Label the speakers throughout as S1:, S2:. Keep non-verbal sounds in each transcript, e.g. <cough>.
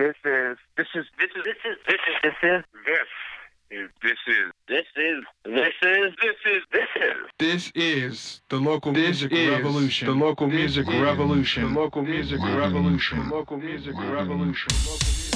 S1: This is this is
S2: This is this is this is this is
S1: this is this is
S2: this is this is this is this is
S3: This is the local music revolution.
S4: the local music revolution.
S3: The local music revolution. Local music revolution. Hello and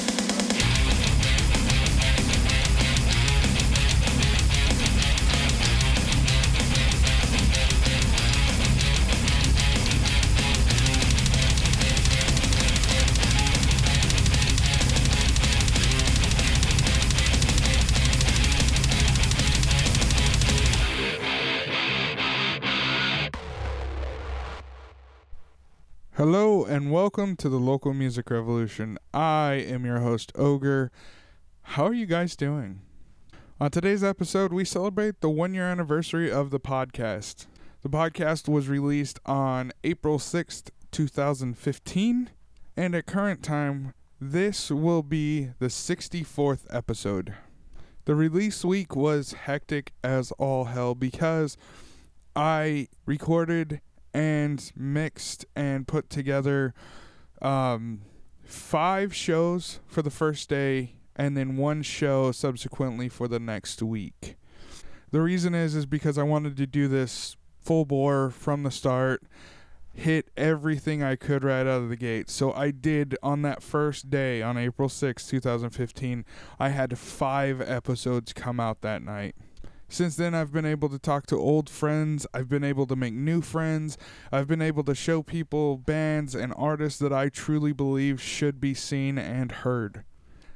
S3: welcome to the local music revolution. I am your host Ogre. How are you guys doing? On today's episode, we celebrate the one year anniversary of the podcast. The podcast was released on April 6th, 2015, and at current time, this will be the 64th episode. The release week was hectic as all hell because I recorded and mixed and put together um, five shows for the first day and then one show subsequently for the next week. The reason is is because I wanted to do this full bore from the start, hit everything I could right out of the gate. So I did on that first day on April sixth, 2015, I had 5 episodes come out that night. Since then, I've been able to talk to old friends. I've been able to make new friends. I've been able to show people bands and artists that I truly believe should be seen and heard.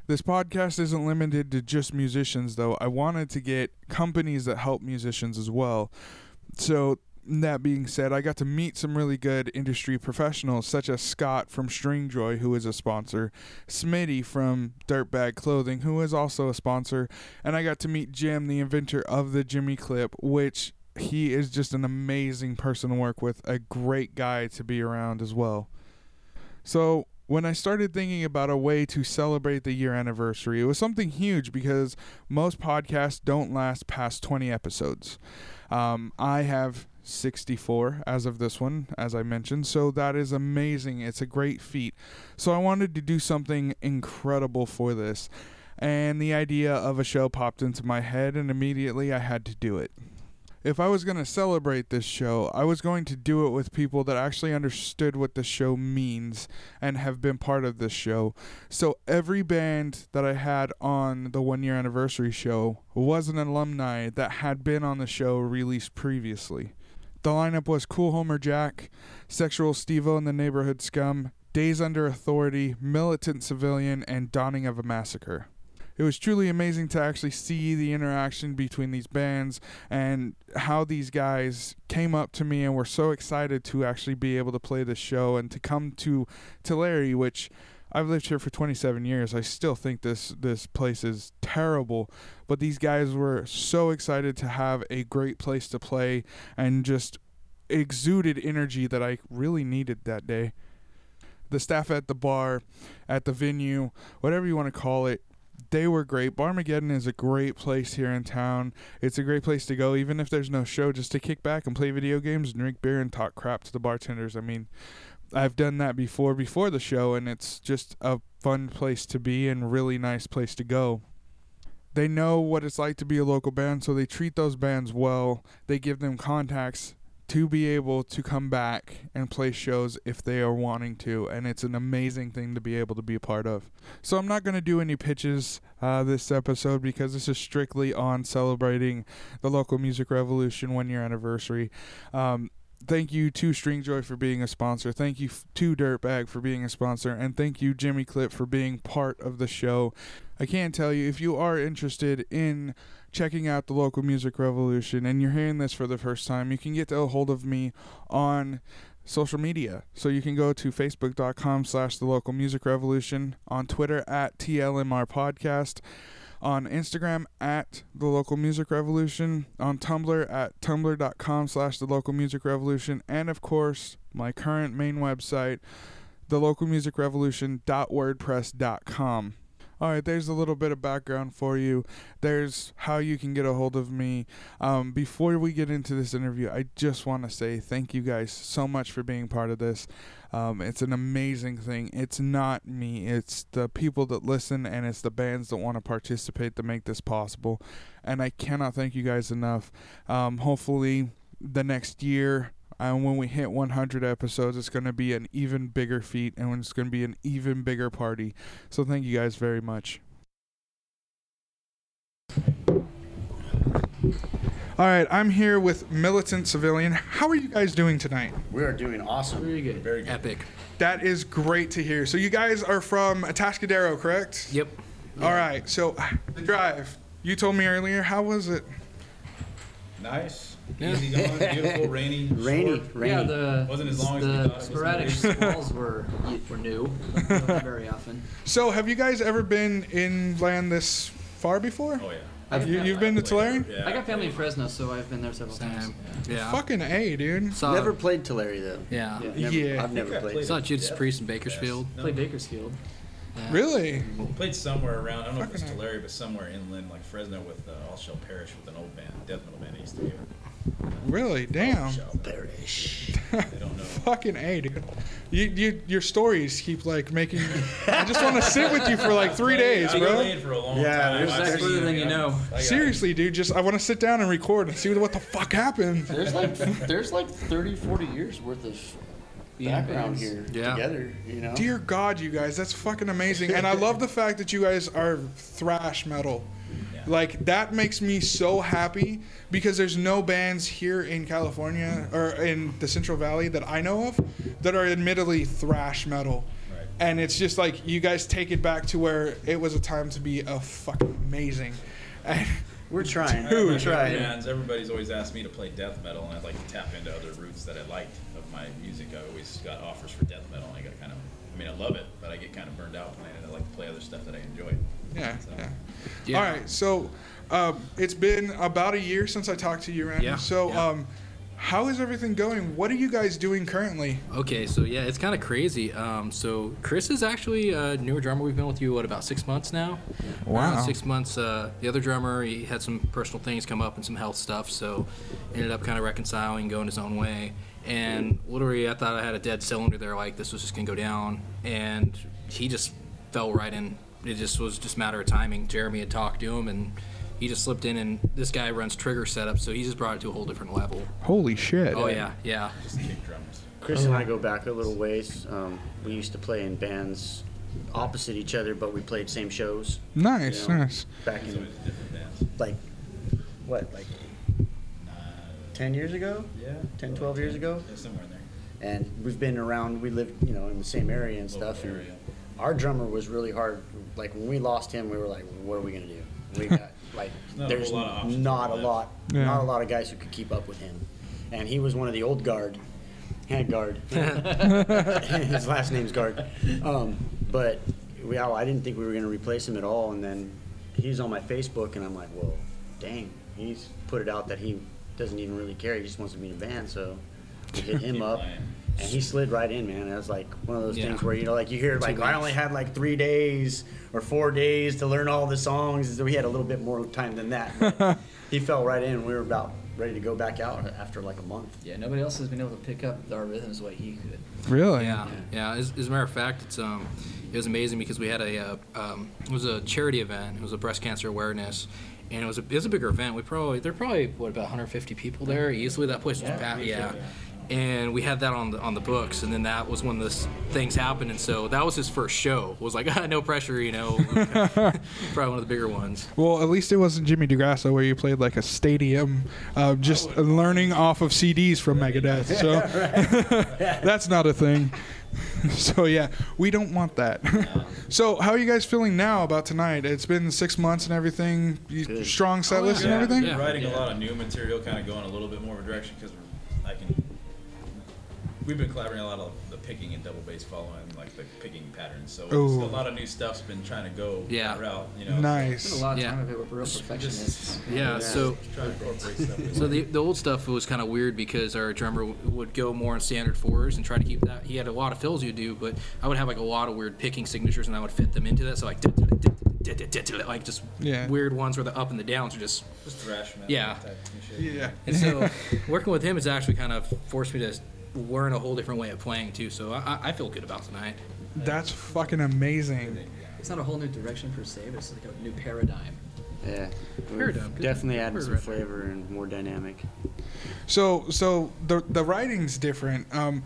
S3: This podcast isn't limited to just musicians, though. I wanted to get companies that help musicians as well. So, that being said, I got to meet some really good industry professionals, such as Scott from Stringjoy, who is a sponsor, Smitty from Dirtbag Clothing, who is also a sponsor, and I got to meet Jim, the inventor of the Jimmy Clip, which he is just an amazing person to work with, a great guy to be around as well. So, when I started thinking about a way to celebrate the year anniversary, it was something huge because most podcasts don't last past 20 episodes. Um, I have 64 as of this one, as I mentioned, so that is amazing. It's a great feat. So I wanted to do something incredible for this, and the idea of a show popped into my head, and immediately I had to do it if I was going to celebrate this show, I was going to do it with people that actually understood what the show means and have been part of this show. So every band that I had on the one year anniversary show was an alumni that had been on the show released previously. The lineup was Cool Homer Jack, Sexual Stevo and the Neighborhood Scum, Days Under Authority, Militant Civilian, and Dawning of a Massacre. It was truly amazing to actually see the interaction between these bands and how these guys came up to me and were so excited to actually be able to play this show and to come to Tulare, which I've lived here for 27 years. I still think this this place is terrible, but these guys were so excited to have a great place to play and just exuded energy that I really needed that day. The staff at the bar, at the venue, whatever you want to call it, they were great. Barmageddon is a great place here in town. It's a great place to go, even if there's no show, just to kick back and play video games and drink beer and talk crap to the bartenders. I mean, I've done that before before the show, and it's just a fun place to be and really nice place to go. They know what it's like to be a local band, so they treat those bands well. They give them contacts to be able to come back and play shows if they are wanting to and it's an amazing thing to be able to be a part of so i'm not going to do any pitches uh, this episode because this is strictly on celebrating the local music revolution one year anniversary um, thank you to Stringjoy for being a sponsor. Thank you to Dirtbag for being a sponsor, and thank you Jimmy Clip for being part of the show. I can tell you if you are interested in checking out the local music revolution and you're hearing this for the first time, you can get a hold of me on social media. So you can go to facebook.com slash the local music revolution, on Twitter at TLMR podcast, on Instagram at the local music revolution, on Tumblr at tumblr.com slash the local music revolution, and of course my current main website, the local music revolution.wordpress.com. All right, there's a little bit of background for you. There's how you can get a hold of me. Um, before we get into this interview, I just want to say thank you guys so much for being part of this. Um, it's an amazing thing. It's not me, it's the people that listen and it's the bands that want to participate that make this possible. And I cannot thank you guys enough. Um, hopefully, the next year, and when we hit 100 episodes, it's going to be an even bigger feat and it's going to be an even bigger party. So thank you guys very much. All right, I'm here with Militant Civilian. How are you guys doing tonight?
S4: We are doing awesome.
S5: Very good.
S4: Very good.
S5: Epic.
S3: That is great to hear. So you guys are from Atascadero, correct?
S5: Yep.
S3: All right. So the drive. You told me earlier. How was it?
S6: Nice,
S5: Yeah.
S6: easy going, beautiful, rainy, <laughs>
S4: Rainy,
S6: short.
S4: rainy.
S5: Yeah, the
S6: Wasn't as long as
S5: the
S6: thought
S5: sporadic
S6: gonna <laughs>
S5: squalls were were new. Not very often.
S3: So have you guys ever been inland this far before?
S6: Oh yeah.
S3: Have you, you've been to Tulare?
S6: Yeah.
S5: I got family in Fresno, so I've been there several times.
S7: Same. Yeah.
S3: Fucking A, dude.
S7: Saw,
S4: Never played Tulare though.
S7: Yeah.
S5: Yeah.
S4: Never,
S3: Yeah.
S4: I've never
S6: I
S4: played.
S6: played
S7: Saw. Judas Priest in Bakersfield.
S6: No.
S5: Played Bakersfield.
S7: Yeah.
S3: Really?
S6: We played somewhere around. I don't know if it was
S3: Fucking
S6: Tulare, but somewhere inland, like Fresno, with uh, All Shall Perish, with an old band, death metal band I used to hear.
S3: Really? Oh, Damn.
S6: Shall
S4: Perish. <laughs>
S6: They don't know.
S3: Fucking A, dude. You, you, your stories keep like making. I just want to sit with you for like three <laughs> days,
S6: I
S3: bro.
S6: played for a long
S4: Yeah,
S6: time.
S4: there's
S6: I've
S4: that
S6: seen
S5: further than you know.
S6: I got-
S3: Seriously, dude. Just I want to sit down and record and see what the fuck happened.
S4: There's like <laughs> there's like 30, 40 years worth of
S5: Being
S4: background
S5: bands.
S4: here
S7: Yeah.
S4: together. You know.
S3: Dear God, you guys, that's fucking amazing. And I love the fact that you guys are thrash metal.
S6: Yeah.
S3: Like that makes me so happy because there's no bands here in California or in the Central Valley that I know of that are admittedly thrash metal.
S6: Right.
S3: And it's just like you guys take it back to where it was a time to be a fucking amazing. And <laughs>
S4: We're trying.
S6: I
S3: Dude.
S4: We're trying.
S6: bands. Everybody's always asked me to play death metal, and I'd like to tap into other roots that I liked of my music. I always got offers for death metal, and I got kind of. I mean, I love it, but I get kind of burned out playing it. I like to play other stuff that I enjoy.
S3: yeah,
S6: So-
S3: yeah.
S7: Yeah.
S3: All right, so um, it's been about a year since I talked to you, Randy.
S7: Yeah,
S3: So,
S7: yeah.
S3: um, how is everything going? What are you guys doing currently?
S7: Okay, so yeah, it's kind of crazy. Um, so Chris is actually a newer drummer. We've been with you what about six months now?
S3: Wow.
S7: Around six months. Uh, the other drummer, he had some personal things come up and some health stuff, so ended up kind of reconciling, going his own way. And literally, I thought I had a dead cylinder there, like this was just gonna go down, and he just fell right in. It just was just a matter of timing. Jeremy had talked to him, and he just slipped in. And this guy runs trigger setup, so he just brought it to a whole different level.
S3: Holy shit.
S7: Oh yeah, yeah.
S6: Just kick drums.
S4: Chris and I go back a little ways. Um, we used to play in bands opposite each other, but we played same shows.
S3: Nice,
S4: you know,
S3: nice.
S4: Back in
S6: it's different bands.
S4: like what, like ten years ago?
S6: Yeah.
S4: 10, 12 years ago?
S6: Yeah, somewhere in there.
S4: and we've been around. We lived, you know, in the same area and
S6: Local
S4: stuff. And
S6: area.
S4: our drummer was really hard. Like when we lost him, we were like, "What are we gonna do?" We <laughs> got like,
S6: not a
S4: there's
S6: whole lot of
S4: not a
S6: left.
S4: lot,
S3: Yeah.
S4: not a lot of guys who could keep up with him, and he was one of the old guard, head guard. <laughs> <laughs> His last name's Guard. Um, but we, oh, I didn't think we were gonna replace him at all, and then he's on my Facebook, and I'm like, "Well, dang." He's put it out that he doesn't even really care. He just wants to be in a band, so we hit him up.
S6: playing.
S4: And he slid right in, man. It was like one of those
S7: Yeah.
S4: things where you know, like you hear, like I
S7: weeks.
S4: only had like three days or four days to learn all the songs. So we had a little bit more time than that. <laughs> he fell right in. We were about ready to go back out after like a month.
S5: Yeah, nobody else has been able to pick up our rhythms the way he could.
S3: Really?
S7: Yeah, yeah. As, as a matter of fact, it's um, it was amazing because we had a uh, um, it was a charity event. It was a breast cancer awareness, and it was a it was a bigger event. We probably there were probably what about 150 people there easily. That place was packed. Yeah. And we had that on the on the books, and then that was when this things happened, and so that was his first show. Was like <laughs> no pressure, you know, <laughs> probably one of the bigger ones.
S3: Well, at least it wasn't Jimmy DeGrasso where you played like a stadium, uh, just learning off of CDs from Megadeth. <laughs> So that's not a thing. so yeah, we don't want that. so how are you guys feeling now about tonight? It's been six months and everything. You,
S4: Good.
S3: strong set list and
S6: Yeah,
S3: everything.
S6: We've been
S7: Yeah.
S6: writing a lot of new material, kind of going a little bit more of a direction because I can. We've been collaborating a lot of the picking and double bass following like the picking patterns. So
S3: Ooh.
S6: a lot of new stuff's been trying to go
S7: Yeah.
S6: that route. You know,
S3: Nice.
S5: Spent a lot of
S7: Yeah.
S5: time of it with real perfectionists.
S7: Yeah. So
S6: to incorporate stuff.
S7: So the, the old stuff was kind of weird because our drummer w- would go more in standard fours and try to keep that. He had a lot of fills you do, but I would have like a lot of weird picking signatures and I would fit them into that. So like, like just
S3: Yeah.
S7: weird ones where the up and the downs are just
S6: Just thrash metal
S7: Yeah.
S6: type of shit.
S3: Yeah.
S7: and so <laughs> working with him has actually kind of forced me to learn a whole different way of playing too. So I, I- I feel good about tonight.
S3: That's fucking amazing.
S5: It's not a whole new direction per se, but it's like a new paradigm.
S4: Yeah, we've
S7: Paradigm,
S4: definitely
S7: adding
S4: some flavor and more dynamic.
S3: So so the the writing's different. Um,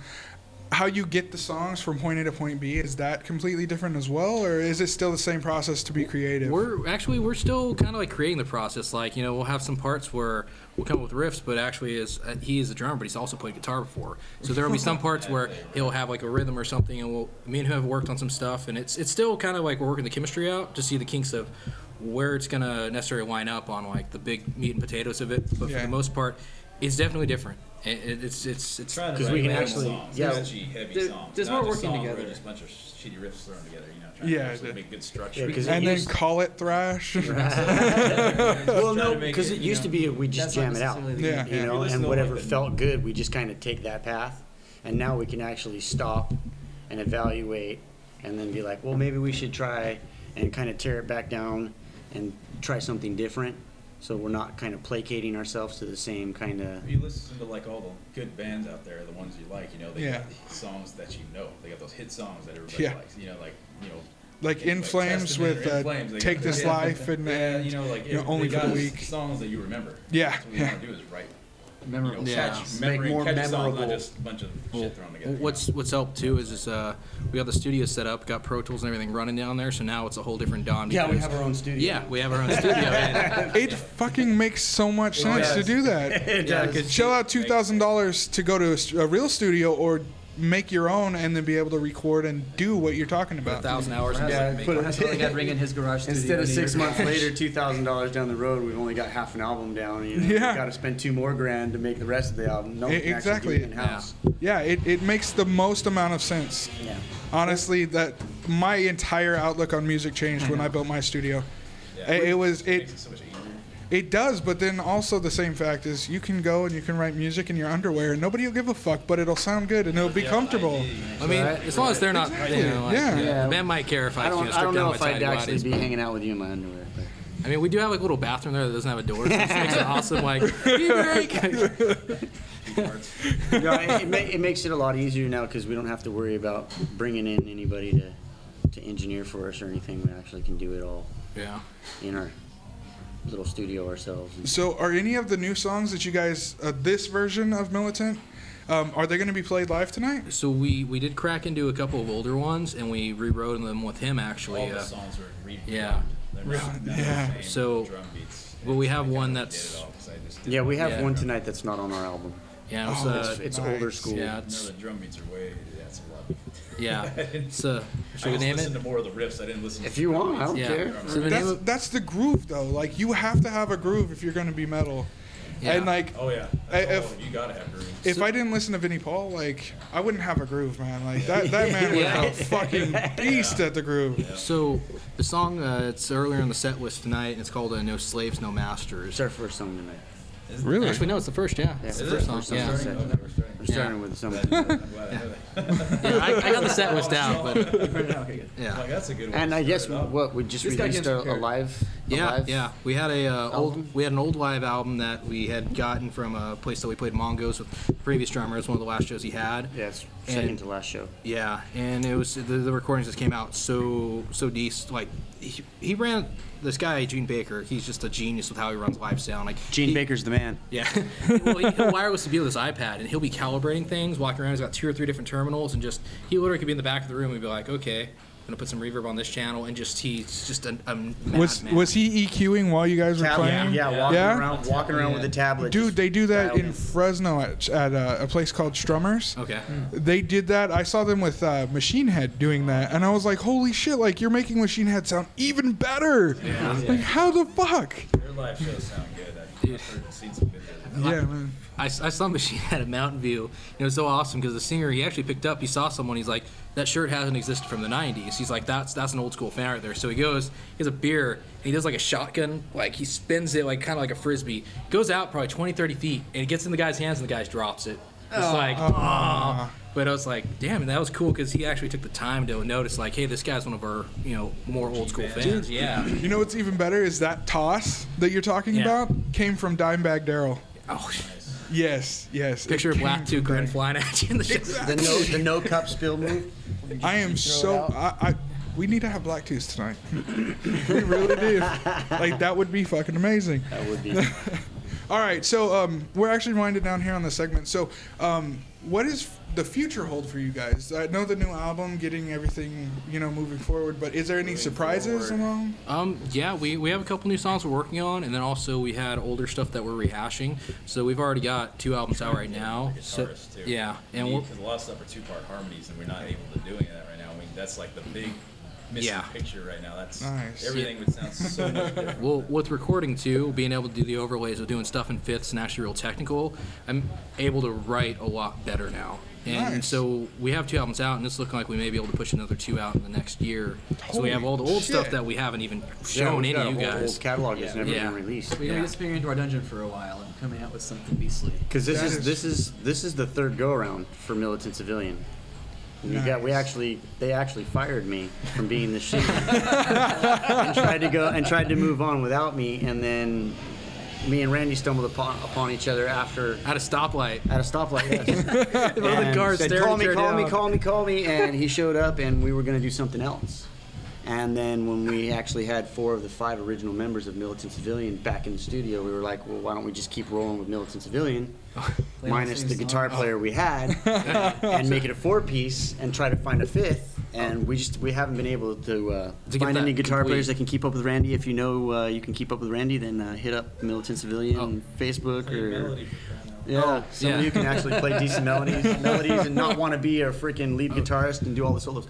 S3: how you get the songs from point A to point B is that completely different as well, or is it still the same process to be creative?
S7: We're actually we're still kind of like creating the process. Like you know, we'll have some parts where we'll come up with riffs, but actually is uh, he is a drummer, but he's also played guitar before. So there will be some parts where he'll have like a rhythm or something, and we'll me and him have worked on some stuff, and it's it's still kind of like we're working the chemistry out to see the kinks of where it's gonna necessarily line up on like the big meat and potatoes of it. But for
S3: Yeah.
S7: the most part, it's definitely different. It, it, it's it's it's
S6: Trying to
S4: 'Cause
S6: write
S4: we can actually-
S6: songs,
S4: yeah.
S6: catchy, heavy
S5: There-
S6: songs.
S5: there's
S6: not
S5: more
S6: just
S5: working together.
S6: Just a bunch of shitty riffs thrown together. You know, trying
S3: Yeah,
S6: to actually
S3: the-
S6: make good structure.
S4: Yeah, 'cause it
S3: and then
S4: used-
S3: call it thrash. <laughs> <laughs>
S4: well,
S6: trying
S4: no, because
S6: it,
S4: it
S6: you
S4: used to be we just
S5: That's not
S4: jam it out.
S5: necessarily the
S3: Yeah.
S5: game.
S4: you know,
S6: listen
S4: and
S6: to,
S4: whatever
S6: like, the-
S4: felt good, we just kind of take that path, and now we can actually stop and evaluate, and then be like, well, maybe we should try and kind of tear it back down and try something different, so we're not kind of placating ourselves to the same kind of.
S6: You listen to like all the good bands out there, the ones you like, you know, they
S3: Yeah.
S6: got songs that you know. They got those hit songs that everybody
S3: Yeah.
S6: likes. You know, like you know,
S3: like In Flames
S6: Testament
S3: with
S6: In
S3: uh,
S6: Flames, they
S3: Take
S6: got-
S3: This
S6: yeah.
S3: Life and,
S6: yeah,
S3: and
S6: you know, like
S3: you know,
S6: it-
S3: Only
S6: they
S3: for the
S6: got
S3: Weak.
S6: songs that you remember.
S3: Yeah,
S6: That's what
S3: yeah.
S6: you want to do is write. You know,
S5: Memorable.
S7: Yeah.
S6: catchy,
S4: Make
S6: memory,
S4: more
S6: catchy songs,
S4: memorable.
S6: not just a bunch of
S7: Well,
S6: shit thrown together. you
S7: What's
S6: know?
S7: what's helped too is is uh, we got the studio set up, got Pro Tools and everything running down there, so now it's a whole different dawn.
S4: Yeah, we
S7: because-
S4: have our own studio.
S7: Yeah, we have our own studio. <laughs> and-
S3: it fucking makes so much sense to
S6: does.
S3: do that. <laughs>
S4: It
S6: Yeah,
S4: does.
S6: 'cause
S3: Shell out two thousand dollars to go to a, st- a real studio or make your own and then be able to record and do what you're talking about.
S7: a
S3: about.
S7: thousand hours. in
S4: Yeah,
S7: to make
S4: put
S7: it.
S4: it-
S5: That's why the guy bring in his garage <laughs> studio.
S4: Instead of
S5: to
S4: six
S5: your
S4: months
S5: garage. <laughs>
S4: later, two thousand dollars down the road, we've only got half an album down. You know,
S3: Yeah.
S4: got to spend two more grand to make the rest of the album. No,
S3: E-
S4: we
S3: exactly.
S4: it in house.
S3: Yeah, it, it makes the most amount of sense.
S4: Yeah.
S3: Honestly, that my entire outlook on music changed when I built my studio.
S6: Yeah.
S3: It, it was
S6: makes
S3: it
S6: it so much easier.
S3: it does, but then also the same fact is you can go and you can write music in your underwear and nobody will give a fuck, but it'll sound good and it'll be
S6: Yeah,
S3: comfortable.
S6: idea,
S7: I mean,
S4: Right.
S7: as long as they're not, you know, like,
S3: Yeah.
S4: Yeah.
S7: the band might care if I,
S4: I don't,
S7: you know,
S4: I
S7: strip
S4: don't
S7: down
S4: know
S7: my
S4: if I'd
S7: tidy
S4: actually
S7: bodies.
S4: be hanging out with you in my underwear. But.
S7: I mean, we do have like a little bathroom there that doesn't have a door, so it just makes it awesome. Like, tea break. <laughs>
S4: no, it, it, ma- it makes it a lot easier now because we don't have to worry about bringing in anybody to, to engineer for us or anything. We actually can do it all
S7: yeah.
S4: in our little studio ourselves.
S3: So, are any of the new songs that you guys, uh, this version of Militant, um, are they going to be played live tonight?
S7: So we we did crack into a couple of older ones, and we rewrote them with him actually.
S6: All the
S7: Uh,
S6: songs are re-
S7: yeah.
S3: Really?
S6: not, not
S3: Yeah.
S6: same
S7: So-
S6: drum beats.
S7: but we have
S6: I
S7: one that's-
S6: did it all 'cause I just did
S4: Yeah, we have
S7: Yeah.
S4: one tonight that's not on our album.
S7: yeah, it was,
S3: Oh,
S7: uh,
S4: It's, it's
S3: nice.
S4: older school.
S7: yeah,
S6: No, the drum beats are way. That's a lot.
S7: Yeah. <laughs> It's uh,
S6: I
S7: should we
S6: just
S7: name
S6: listened
S7: it?
S6: to more of the riffs. I didn't listen.
S4: If
S6: to
S4: you
S6: the
S4: want, I don't.
S7: Yeah.
S4: care.
S7: So the name
S3: That's
S7: of
S3: that's the groove though. Like you have to have a groove if you're going to be metal.
S7: Yeah.
S3: And like
S6: Oh yeah.
S3: I-
S6: That's
S3: if-
S6: you gotta have grooves.
S3: if I didn't listen to Vinnie Paul, like I wouldn't have a groove, man. Like that that man <laughs>
S7: Yeah.
S3: was a fucking <laughs> beast at the groove.
S7: So the song uh, it's earlier in the set list tonight, and it's called uh, "No Slaves, No Masters."
S4: It's our first song tonight.
S3: Really?
S7: Actually, no, it's the first. Yeah,
S4: Yeah,
S7: it's the
S4: is
S7: first
S4: it?
S7: song.
S4: First song.
S7: Yeah.
S4: First song.
S6: never starting.
S4: We're starting with
S6: Glad-
S4: something.
S6: I'm <laughs> glad I know
S7: yeah, I, I got the set list out, but
S5: okay, good.
S7: yeah.
S6: Like, that's a good one.
S4: And I guess
S6: start it off.
S4: what we just
S5: This guy
S4: released
S5: gets
S4: a, a
S5: prepared.
S4: live. a
S7: Yeah,
S4: live-
S7: yeah. We had a uh,
S4: album?
S7: old we had an old live album that we had gotten from a place that we played Mongos with previous drummer. It was one of the last shows he had.
S4: Yeah, it's
S7: And-
S4: second to last show.
S7: Yeah, and it was the, the recordings just came out so so decent. Like he, he ran this guy Gene Baker. He's just a genius with how he runs live sound. Like
S4: Gene
S7: he-
S4: Baker's the man.
S7: Yeah. <laughs> well, he, he'll wireless to be with his iPad, and he'll be calibrating things, walking around. He's got two or three different terminals, and just he literally could be in the back of the room and be like, "Okay, I'm gonna put some reverb on this channel," and just he's just a, a
S3: Was
S7: man.
S3: was he EQing while you guys were
S4: Tab-
S3: playing?
S4: yeah, walking
S3: Yeah?
S4: around, walking around with a tablet.
S3: Dude, they do that
S4: dialed
S3: in Fresno at, at uh, a place called Strummers.
S7: Okay.
S3: They did that. I saw them with uh, Machine Head doing that, and I was like, "Holy shit! Like you're making Machine Head sound even better! Like how the fuck?
S6: Their live shows sound good. I've
S7: Dude.
S6: heard, seen some videos.
S3: Yeah, man.
S7: I, I saw <laughs> Machine at a Mountain View. And it was so awesome because the singer he actually picked up. He saw someone. He's like, "That shirt hasn't existed from the '90s." He's like, "That's that's an old school fan right there." So he goes, he has a beer, and he does like a shotgun, like he spins it like kind of like a frisbee. Goes out probably 20, 30 feet, and it gets in the guy's hands, and the guy drops it. It's like,
S3: Ah.
S7: oh. But I was like, damn, that was cool because he actually took the time to notice, like, hey, this guy's one of our, you know, more old school fans. Yeah.
S3: You know what's even better is that toss that you're talking
S7: Yeah.
S3: about came from Dimebag Darrell.
S7: Oh,
S3: Yes, yes. <laughs>
S7: picture of Black
S3: from
S7: Tooth Grin flying at you in the shit.
S4: The no the no cup spill move.
S3: I am so. I, I we need to have black tooth tonight. <laughs> we really do. Like that would be fucking amazing.
S4: That would be. <laughs>
S3: All right, so um, we're actually winding down here on the segment. So, um, what is the future hold for you guys? I know the new album, getting everything you know moving forward, but is there any surprises
S6: forward.
S3: along?
S7: Um, yeah, we, we have a couple new songs we're working on, and then also we had older stuff that we're rehashing. So we've already got two albums out right now. So,
S6: too.
S7: yeah, and we're,
S6: because a lot of stuff are two-part harmonies, and we're not able to do any of that right now. I mean, that's like the big missing
S7: Yeah.
S6: picture right now. That's
S3: Nice.
S6: everything would sound so much <laughs> different.
S7: Well, with recording too, being able to do the overlays of doing stuff in fifths and actually real technical, I'm able to write a lot better now. And
S3: Nice.
S7: so we have two albums out, and it's looking like we may be able to push another two out in the next year. so we have all the old stuff that we haven't even shown
S4: we've
S7: any of you
S4: whole
S7: guys.
S4: Old catalog that's never
S7: Yeah.
S4: been released.
S5: We're
S7: Yeah.
S5: gonna be disappearing into our dungeon for a while and coming out with something beastly.
S4: Because this
S3: That
S4: is,
S3: is-
S4: this is this is the third go around for militant civilian. We got we actually they actually fired me from being the shit <laughs> and tried to go and tried to move on without me and then me and Randy stumbled upon, upon each other after
S7: At a stoplight.
S4: at a stoplight. Yes. <laughs>
S7: All the
S4: and
S7: guards
S4: said,
S7: staring
S4: call me,
S7: at you
S4: call me, call me, call me, and he showed up, and we were going to do something else. And then when we actually had four of the five original members of Militant Civilian back in the studio, we were like, well, why don't we just keep rolling with Militant Civilian, <laughs> minus
S5: same
S4: the
S5: song.
S4: guitar player we had, <laughs> and make it a four-piece, and try to find a fifth. And we just we haven't been able to, uh,
S7: To get
S4: find
S7: that
S4: any guitar
S7: complete.
S4: players that can keep up with Randy. If you know uh, you can keep up with Randy, then uh, hit up Militant Civilian
S7: Oh.
S4: Facebook or.
S6: melody for crying
S4: Yeah,
S7: Oh,
S4: somebody
S7: yeah.
S4: who can actually play decent melodies, <laughs> melodies, and not want to be a freaking lead guitarist and do all the solos.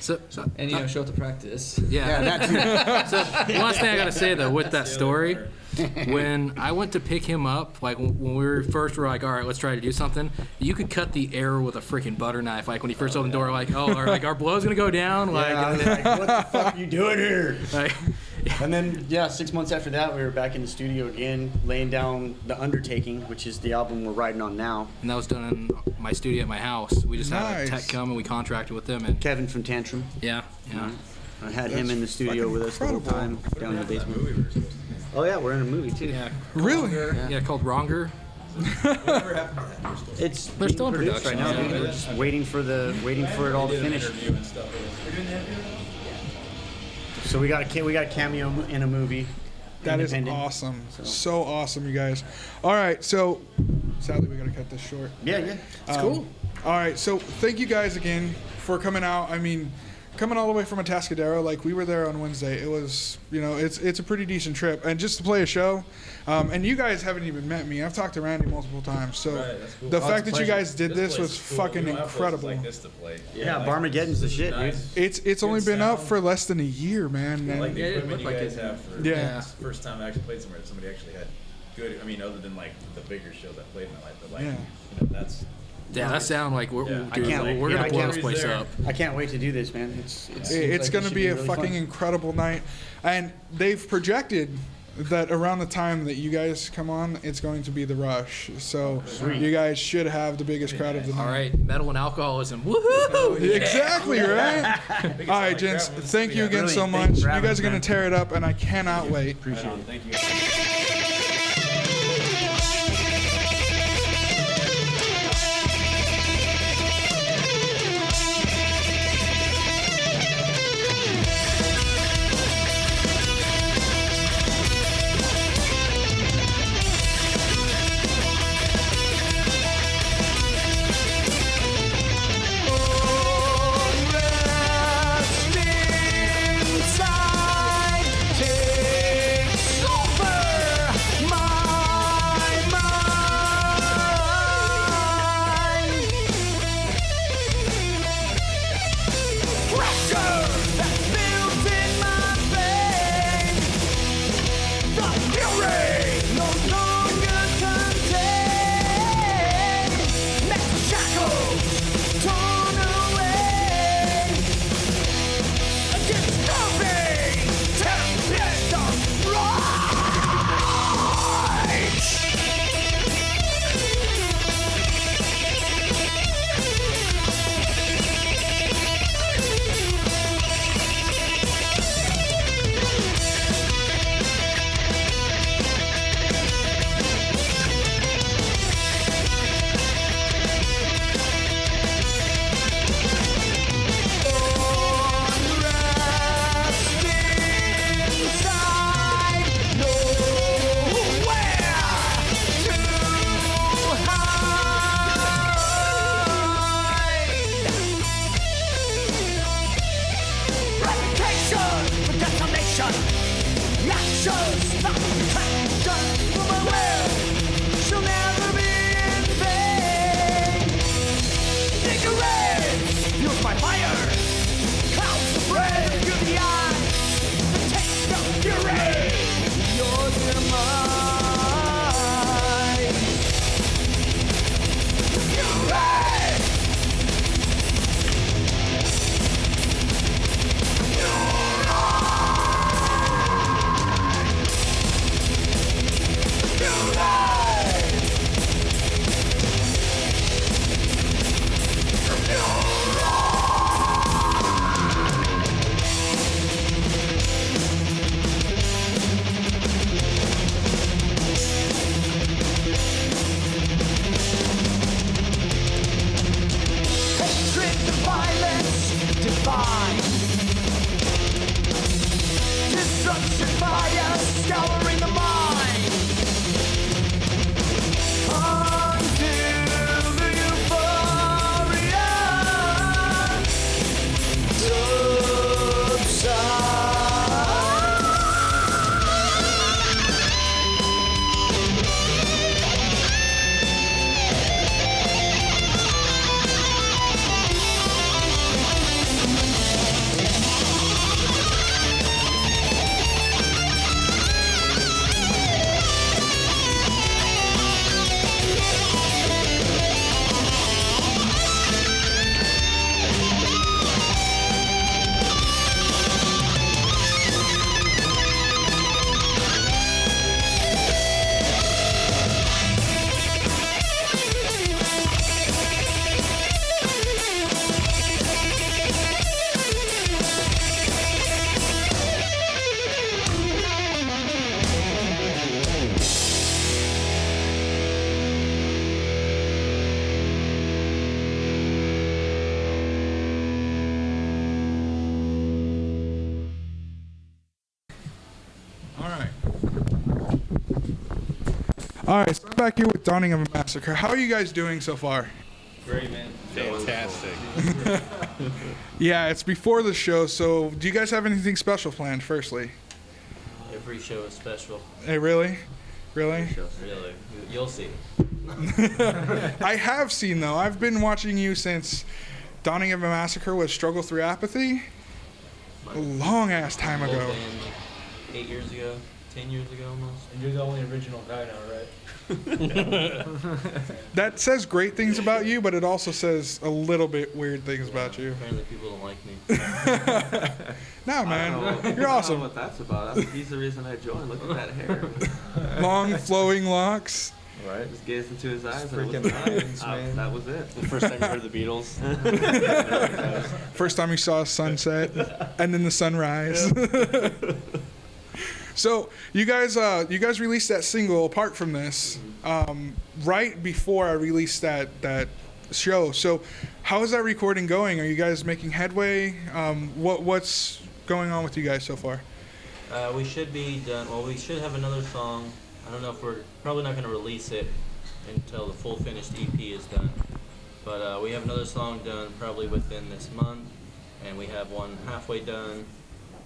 S7: So,
S5: And you know, show up to practice.
S7: yeah.
S4: Yeah, that too. <laughs>
S7: so one last thing I gotta say though with that
S6: That's the
S7: story,
S6: other <laughs>
S7: when I went to pick him up, like when when we were first, we were like, all right, let's try to do something. You could cut the air with a freaking butter knife. Like when he first opened the door, like, oh, or like our blow's gonna go down. Like,
S4: Yeah, I was like, what the fuck are you doing here?
S7: like <laughs>
S4: And then, yeah, six months after that, we were back in the studio again, laying down The Undertaking, which is the album we're riding on now.
S7: and that was done in my studio at my house. We just had a
S3: Nice.
S7: tech come and we contracted with them, and
S4: Kevin from Tantrum.
S7: yeah, yeah. Mm-hmm.
S4: I had him in the studio
S3: fucking
S4: with us the whole
S3: incredible.
S4: time down in the basement.
S6: movie we were supposed to
S4: Oh yeah, we're in a movie too.
S7: Yeah,
S3: Really?
S7: yeah, called Wronger.
S6: Whatever happened to that? We're still-
S4: It's
S7: They're
S4: being
S7: still in
S4: produced right now.
S7: yeah.
S4: We're just waiting for the waiting for it all to
S6: did an
S4: finish.
S6: interview and stuff. We're doing the interview?
S4: So we got a ca- we got a cameo in a movie.
S3: That is
S4: Independent.
S3: awesome. So awesome, you guys. All right, so sadly we gotta cut this short.
S4: Yeah, yeah.
S7: It's
S3: Um,
S7: cool.
S3: All right, so thank you guys again for coming out. I mean, coming all the way from Atascadero, like we were there on Wednesday. It was, you know, it's it's a pretty decent trip, and just to play a show. Um, and you guys haven't even met me. I've talked to Randy multiple times. So
S6: Right, cool.
S3: the
S6: Oh,
S3: fact
S6: it's a
S3: that you guys did this,
S6: place
S3: was
S6: cool.
S3: fucking
S6: We don't have places
S3: incredible.
S6: Like this to play.
S4: Yeah,
S6: like-
S4: Barmageddon's the shit, dude.
S6: Nice.
S3: It's it's only been out
S6: sound.
S3: for less than a year, man.
S6: I
S3: and-
S6: like the
S5: Yeah, it didn't
S6: equipment you
S5: look like
S6: guys
S5: it.
S6: have for
S3: Yeah.
S6: it's the first time I actually played somewhere. That somebody actually had good. I mean, other than like the bigger shows I played in my life, but like
S3: Yeah.
S6: you know, that's
S7: Yeah, that sound like we're,
S6: Yeah.
S7: dude,
S4: I can't-
S7: we're
S4: yeah,
S7: gonna
S4: I
S7: blow
S4: can't-
S7: this place
S6: there.
S7: up.
S4: I can't wait to do this, man. It's it's,
S3: It- it's going to be, a fucking
S4: Fun.
S3: incredible night. And they've projected that around the time that you guys come on, it's going to be the rush. So you guys should have the biggest crowd of the night.
S7: All right, metal and alcoholism. Woohoo! <laughs>
S3: Exactly, right? <laughs> All right, gents, thank you again so
S4: Brilliant.
S3: much.
S4: Thanks
S3: You
S4: for having
S3: guys are
S4: us,
S3: going to tear it up, and I cannot wait.
S4: Appreciate it.
S6: Thank you.
S3: Back here with Dawning of a Massacre. How are you guys doing so far?
S6: Great, man.
S8: Fantastic. <laughs>
S3: Yeah, it's before the show, so do you guys have anything special planned, firstly?
S9: Every show is special.
S3: Hey, really? Really?
S9: Really. You'll see. <laughs>
S3: I have seen, though. I've been watching you since Dawning of a Massacre was Struggle Through Apathy. A long ass time ago.
S9: band, like eight years ago, ten years ago almost.
S10: And you're the only original guy now, right? <laughs>
S3: That says great things about you, but it also says a little bit weird things about you.
S9: Apparently people don't like me. <laughs> <laughs>
S3: No,
S8: I don't know-
S3: man.
S8: I
S3: You're
S8: don't know what that's about. That's- He's the reason I joined. Look at that hair.
S3: Long flowing locks.
S8: Right. Just gazed into his eyes. and it
S10: freaking
S8: was-
S10: lines,
S8: uh,
S10: man.
S8: That was it.
S5: The first time you heard the Beatles.
S3: First time you saw a sunset and then the sunrise. So you guys, uh, you guys released that single apart from this, um, right before I released that that show. So how is that recording going? Are you guys making headway? Um, what what's going on with you guys so far?
S9: Uh, we should be done. Well, we should have another song. I don't know if we're probably not going to release it until the full finished EP is done. But uh, we have another song done probably within this month, and we have one halfway done,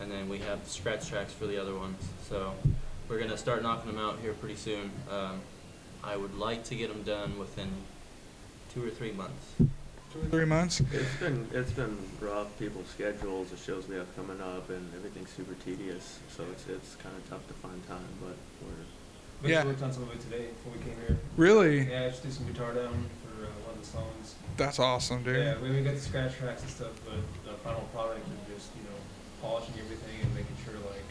S9: and then we have scratch tracks for the other ones. So we're gonna start knocking them out here pretty soon. Um, I would like to get them done within two or three months.
S3: Two or three months.
S8: It's been it's been rough. People's schedules, the shows we have coming up, and everything's super tedious. So it's it's kind of tough to find time, but we're
S10: We
S3: Yeah.
S10: just worked on some of it today before we came here.
S3: Really?
S10: Yeah, I just did some guitar down for uh, one of the songs.
S3: That's awesome, dude.
S10: Yeah, we, we got the scratch tracks and stuff, but the final product is just, you know, polishing everything and making sure, like,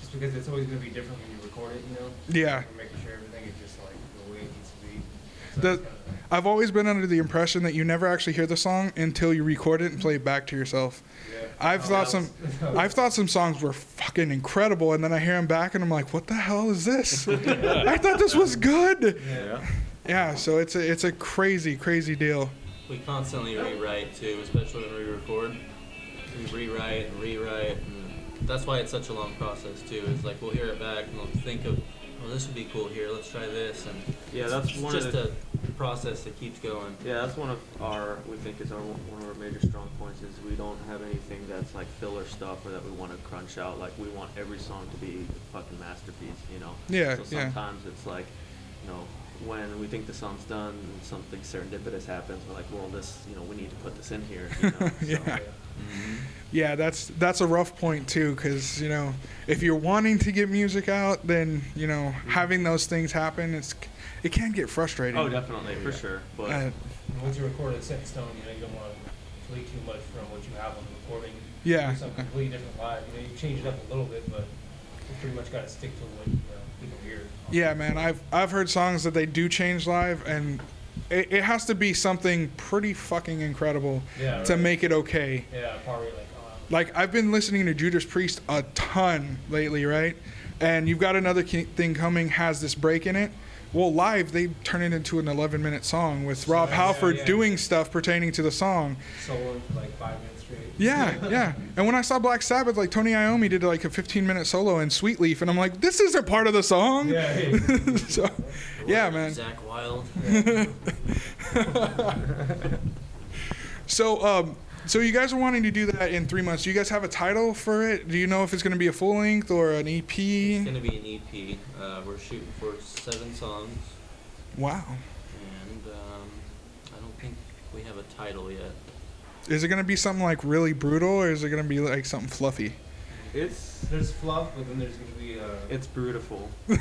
S10: just because it's always going to be different when you record it, you know?
S3: Yeah.
S10: We're making sure everything is just, like, the way it needs to be. So
S3: The,
S10: kinda-
S3: I've always been under the impression that you never actually hear the song until you record it and play it back to yourself.
S10: Yeah.
S3: I've
S10: Oh,
S3: thought
S10: that
S3: some, <laughs> I've thought some songs were fucking incredible, and then I hear them back, and I'm like, what the hell is this? <laughs> I thought this was good.
S10: Yeah.
S3: Yeah, so it's a it's a crazy crazy deal.
S9: We constantly rewrite too, especially when we record. We rewrite and rewrite, and that's why it's such a long process too. Is like we'll hear it back and we'll think of, well, this would be cool here. Let's try this, and
S8: Yeah, that's
S9: it's
S8: one of
S9: just
S8: the-
S9: a process that keeps going.
S8: Yeah, that's one of our, we think is our, one of our major strong points is we don't have anything that's like filler stuff or that we want to crunch out. Like, we want every song to be a fucking masterpiece, you know?
S3: Yeah,
S8: So
S3: yeah.
S8: sometimes it's like, you know, when we think the song's done and something serendipitous happens, we're like, well, this, you know, we need to put this in here, you know? <laughs>
S3: Yeah.
S8: So,
S9: Mm-hmm.
S3: Yeah, that's that's a rough point too, because you know, if you're wanting to get music out, then you know, having those things happen, it's it can get frustrating.
S8: Oh, definitely, for sure. But
S3: Uh,
S10: once you record it set in stone, you know, you don't want to tweak too much from what you have on the recording.
S3: Yeah.
S10: Do something completely different live. You know, you change it up a little bit, but you pretty much got to stick to what you know, people hear.
S3: Yeah, man, I've I've heard songs that they do change live, and it, it has to be something pretty fucking incredible
S10: Yeah,
S3: to
S10: right.
S3: make it okay.
S10: Yeah, probably like, oh,
S3: Like I've been listening to Judas Priest a ton lately, right? And you've got another thing coming has this break in it. Well, live they turn it into an 11 minute song with Rob
S10: Yeah,
S3: Halford
S10: yeah.
S3: doing stuff pertaining to the song.
S10: for like five minutes.
S3: Yeah, yeah. And when I saw Black Sabbath, like Tony Iommi did like a 15 minute solo in Sweet Leaf, and I'm like, this isn't part of the song.
S10: Yeah, yeah. <laughs>
S3: so, yeah, man.
S9: Zakk Wylde. <laughs>
S3: So, um, so you guys are wanting to do that in three months. Do you guys have a title for it? Do you know if it's going to be a full length or an EP?
S9: It's gonna be an EP. Uh, we're shooting for seven songs,
S3: Wow.
S9: and um, I don't think we have a title yet.
S3: Is it going to be something like really brutal, or is it going to be like something fluffy?
S8: it's,
S10: There's fluff, but then there's gonna be uh,
S8: it's beautiful. <laughs> no,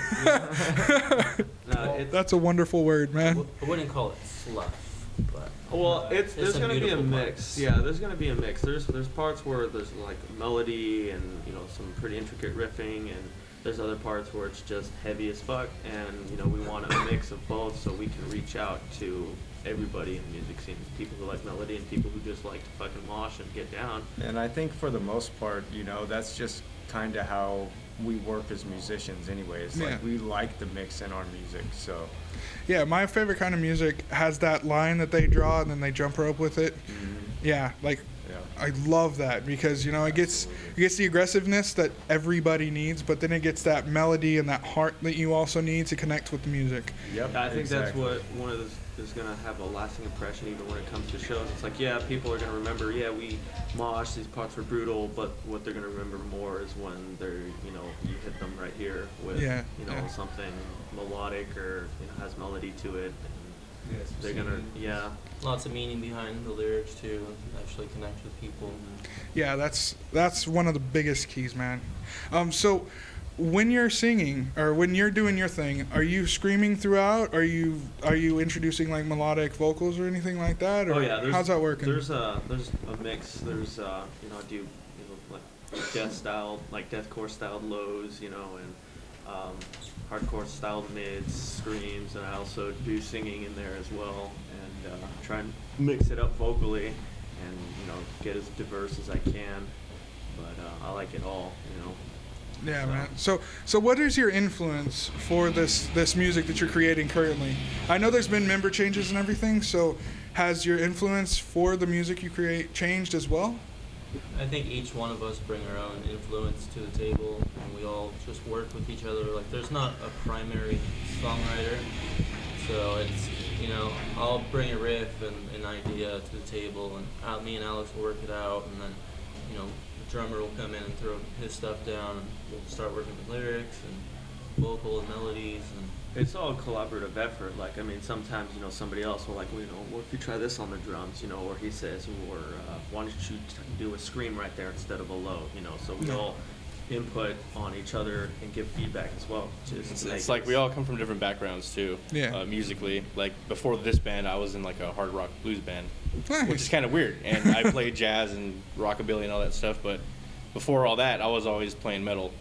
S10: Well,
S8: it's,
S3: That's a wonderful word, man.
S9: w- I wouldn't call it fluff, but
S8: Well,
S9: uh,
S8: it's
S9: there's
S8: there's gonna be a
S9: beautiful
S8: mix.
S9: parts.
S8: Yeah, there's gonna be a mix. There's there's parts where there's like melody and you know some pretty intricate riffing, and there's other parts where it's just heavy as fuck. And you know we want a mix of both so we can reach out to everybody in the music scene, people who like melody and people who just like to fucking mosh and get down.
S11: And I think for the most part, you know, that's just kind of how we work as musicians anyways.
S3: Yeah.
S11: Like we like the mix in our music, so
S3: Yeah, my favorite kind of music has that line that they draw and then they jump rope with it. Mm-hmm. Yeah, like
S11: yeah.
S3: I love that because you know it gets it gets the aggressiveness that everybody needs, but then it gets that melody and that heart that you also need to connect with the music.
S11: Yep.
S8: I think
S11: exactly.
S8: that's what one of those is gonna have a lasting impression even when it comes to shows. It's like yeah, people are gonna remember. Yeah, we mosh. These parts were brutal, but what they're gonna remember more is when they're you know you hit them right here with
S3: Yeah,
S8: you know
S3: yeah.
S8: something melodic or you know has melody to it. And
S10: yeah,
S8: they're gonna
S10: singing.
S8: yeah.
S9: Lots of meaning behind the lyrics to Actually connect with people.
S3: Yeah, that's that's one of the biggest keys, man. Um, so when you're singing or when you're doing your thing, are you screaming throughout? Are you are you introducing like melodic vocals or anything like that? Or
S8: Oh yeah. There's,
S3: how's that working?
S8: There's a there's a mix. There's uh you know I do you know like death style like deathcore styled lows you know and um, hardcore styled mids screams and I also do singing in there as well and uh, try and mix it up vocally and you know get as diverse as I can. But uh, I like it all you know.
S3: Yeah,
S8: So-
S3: man. So, so what is your influence for this this music that you're creating currently? I know there's been member changes and everything. So, has your influence for the music you create changed as well?
S9: I think each one of us bring our own influence to the table, and we all just work with each other. Like, there's not a primary songwriter, so it's you know I'll bring a riff and an idea to the table, and uh, me and Alex will work it out, and then you know the drummer will come in and throw his stuff down, and we'll start working with lyrics and vocal and melodies, and
S8: It's all collaborative effort. Like, I mean, sometimes, you know, somebody else will like, well, you know, what if you try this on the drums, you know, or he says, or uh, why don't you do a scream right there instead of a low, you know, so we all input on each other and give feedback as well. Just
S12: It's,
S8: to
S12: it's
S8: make
S12: like we all come from different backgrounds too.
S3: Yeah.
S12: Uh, musically, like before this band, I was in like a hard rock blues band, which is kind of weird. And I played jazz and rockabilly and all that stuff. But before all that, I was always playing metal.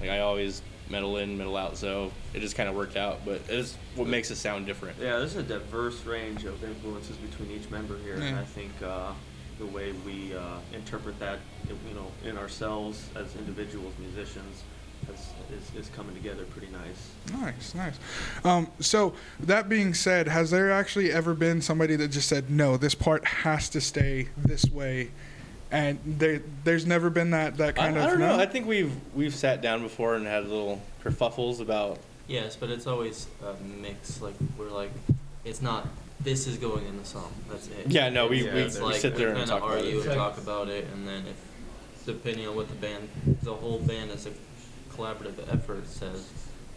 S12: Like I always metal in, metal out. So it just kind of worked out. But it's what makes it sound different.
S8: Yeah, there's a diverse range of influences between each member here, and I think uh, the way we uh, interpret that, you know, in ourselves as individuals, musicians, has, is, is coming together pretty nice.
S3: Nice, nice. Um, so that being said, has there actually ever been somebody that just said, "No, this part has to stay this way," and there, there's never been that that kind
S12: I,
S3: of
S12: I don't know.
S3: no?
S12: I think we've we've sat down before and had little kerfuffles about
S9: Yes, but it's always a mix. Like we're like, it's not this is going in the song. That's it.
S12: Yeah, no, we-
S9: It's-
S12: we- we
S9: like
S12: sit there and
S9: kinda
S12: talk about
S9: argue
S12: it.
S9: and talk about it, and then if depending on what the band, the whole band as a collaborative effort says,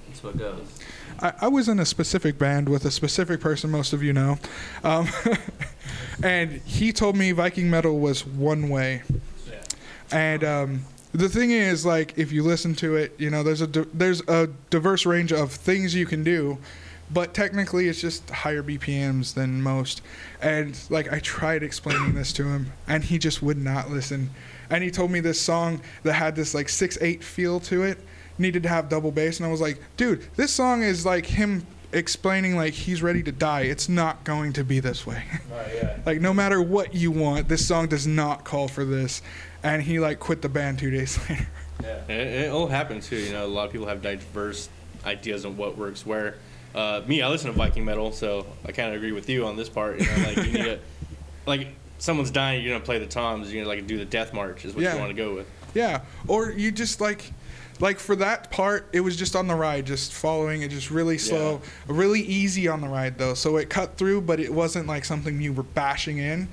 S9: that's what goes.
S3: I, I was in a specific band with a specific person most of you know. Um, <laughs> and he told me Viking metal was one way. And um, the thing is, like, if you listen to it, you know, there's a di- there's a diverse range of things you can do, but technically, it's just higher BPMs than most. And like, I tried explaining this to him, and he just would not listen. And he told me this song that had this like six eight feel to it needed to have double bass, and I was like, dude, this song is like him explaining like he's ready to die. It's not going to be this way. <laughs> like no matter what you want, this song does not call for this. And he like quit the band two days <laughs> later.
S12: It, it all happens too. You know, a lot of people have diverse ideas on what works where. Uh, me, I listen to Viking metal, so I kind of agree with you on this part. You know, like you need to, <laughs> like someone's dying, you're gonna play the toms. You're gonna like do the death march is what
S3: Yeah.
S12: you want to go with.
S3: Yeah, or you just like, like for that part, it was just on the ride, just following it, just really slow, really easy on the ride though. So it cut through, but it wasn't like something you were bashing in.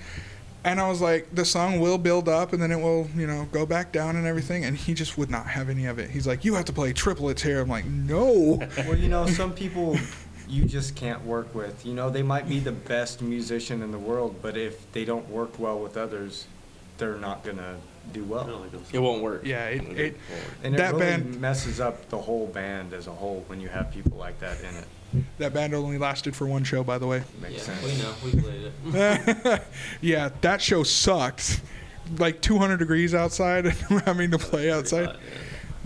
S3: And I was like, the song will build up and then it will, you know, go back down and everything. And he just would not have any of it. He's like, you have to play triplets here. I'm like, no. <laughs>
S11: well, you know, some people you just can't work with. You know, they might be the best musician in the world, but if they don't work well with others, they're not gonna do well.
S12: It won't work.
S3: Yeah, it, it
S11: And it
S3: that
S11: really
S3: band
S11: messes up the whole band as a whole when you have people like that in it.
S3: That band only lasted for one show, by the way.
S11: Makes
S9: yeah,
S11: sense.
S9: we know. We played it. <laughs>
S3: yeah, that show sucked. Like 200 degrees outside, and <laughs> we're having to play outside.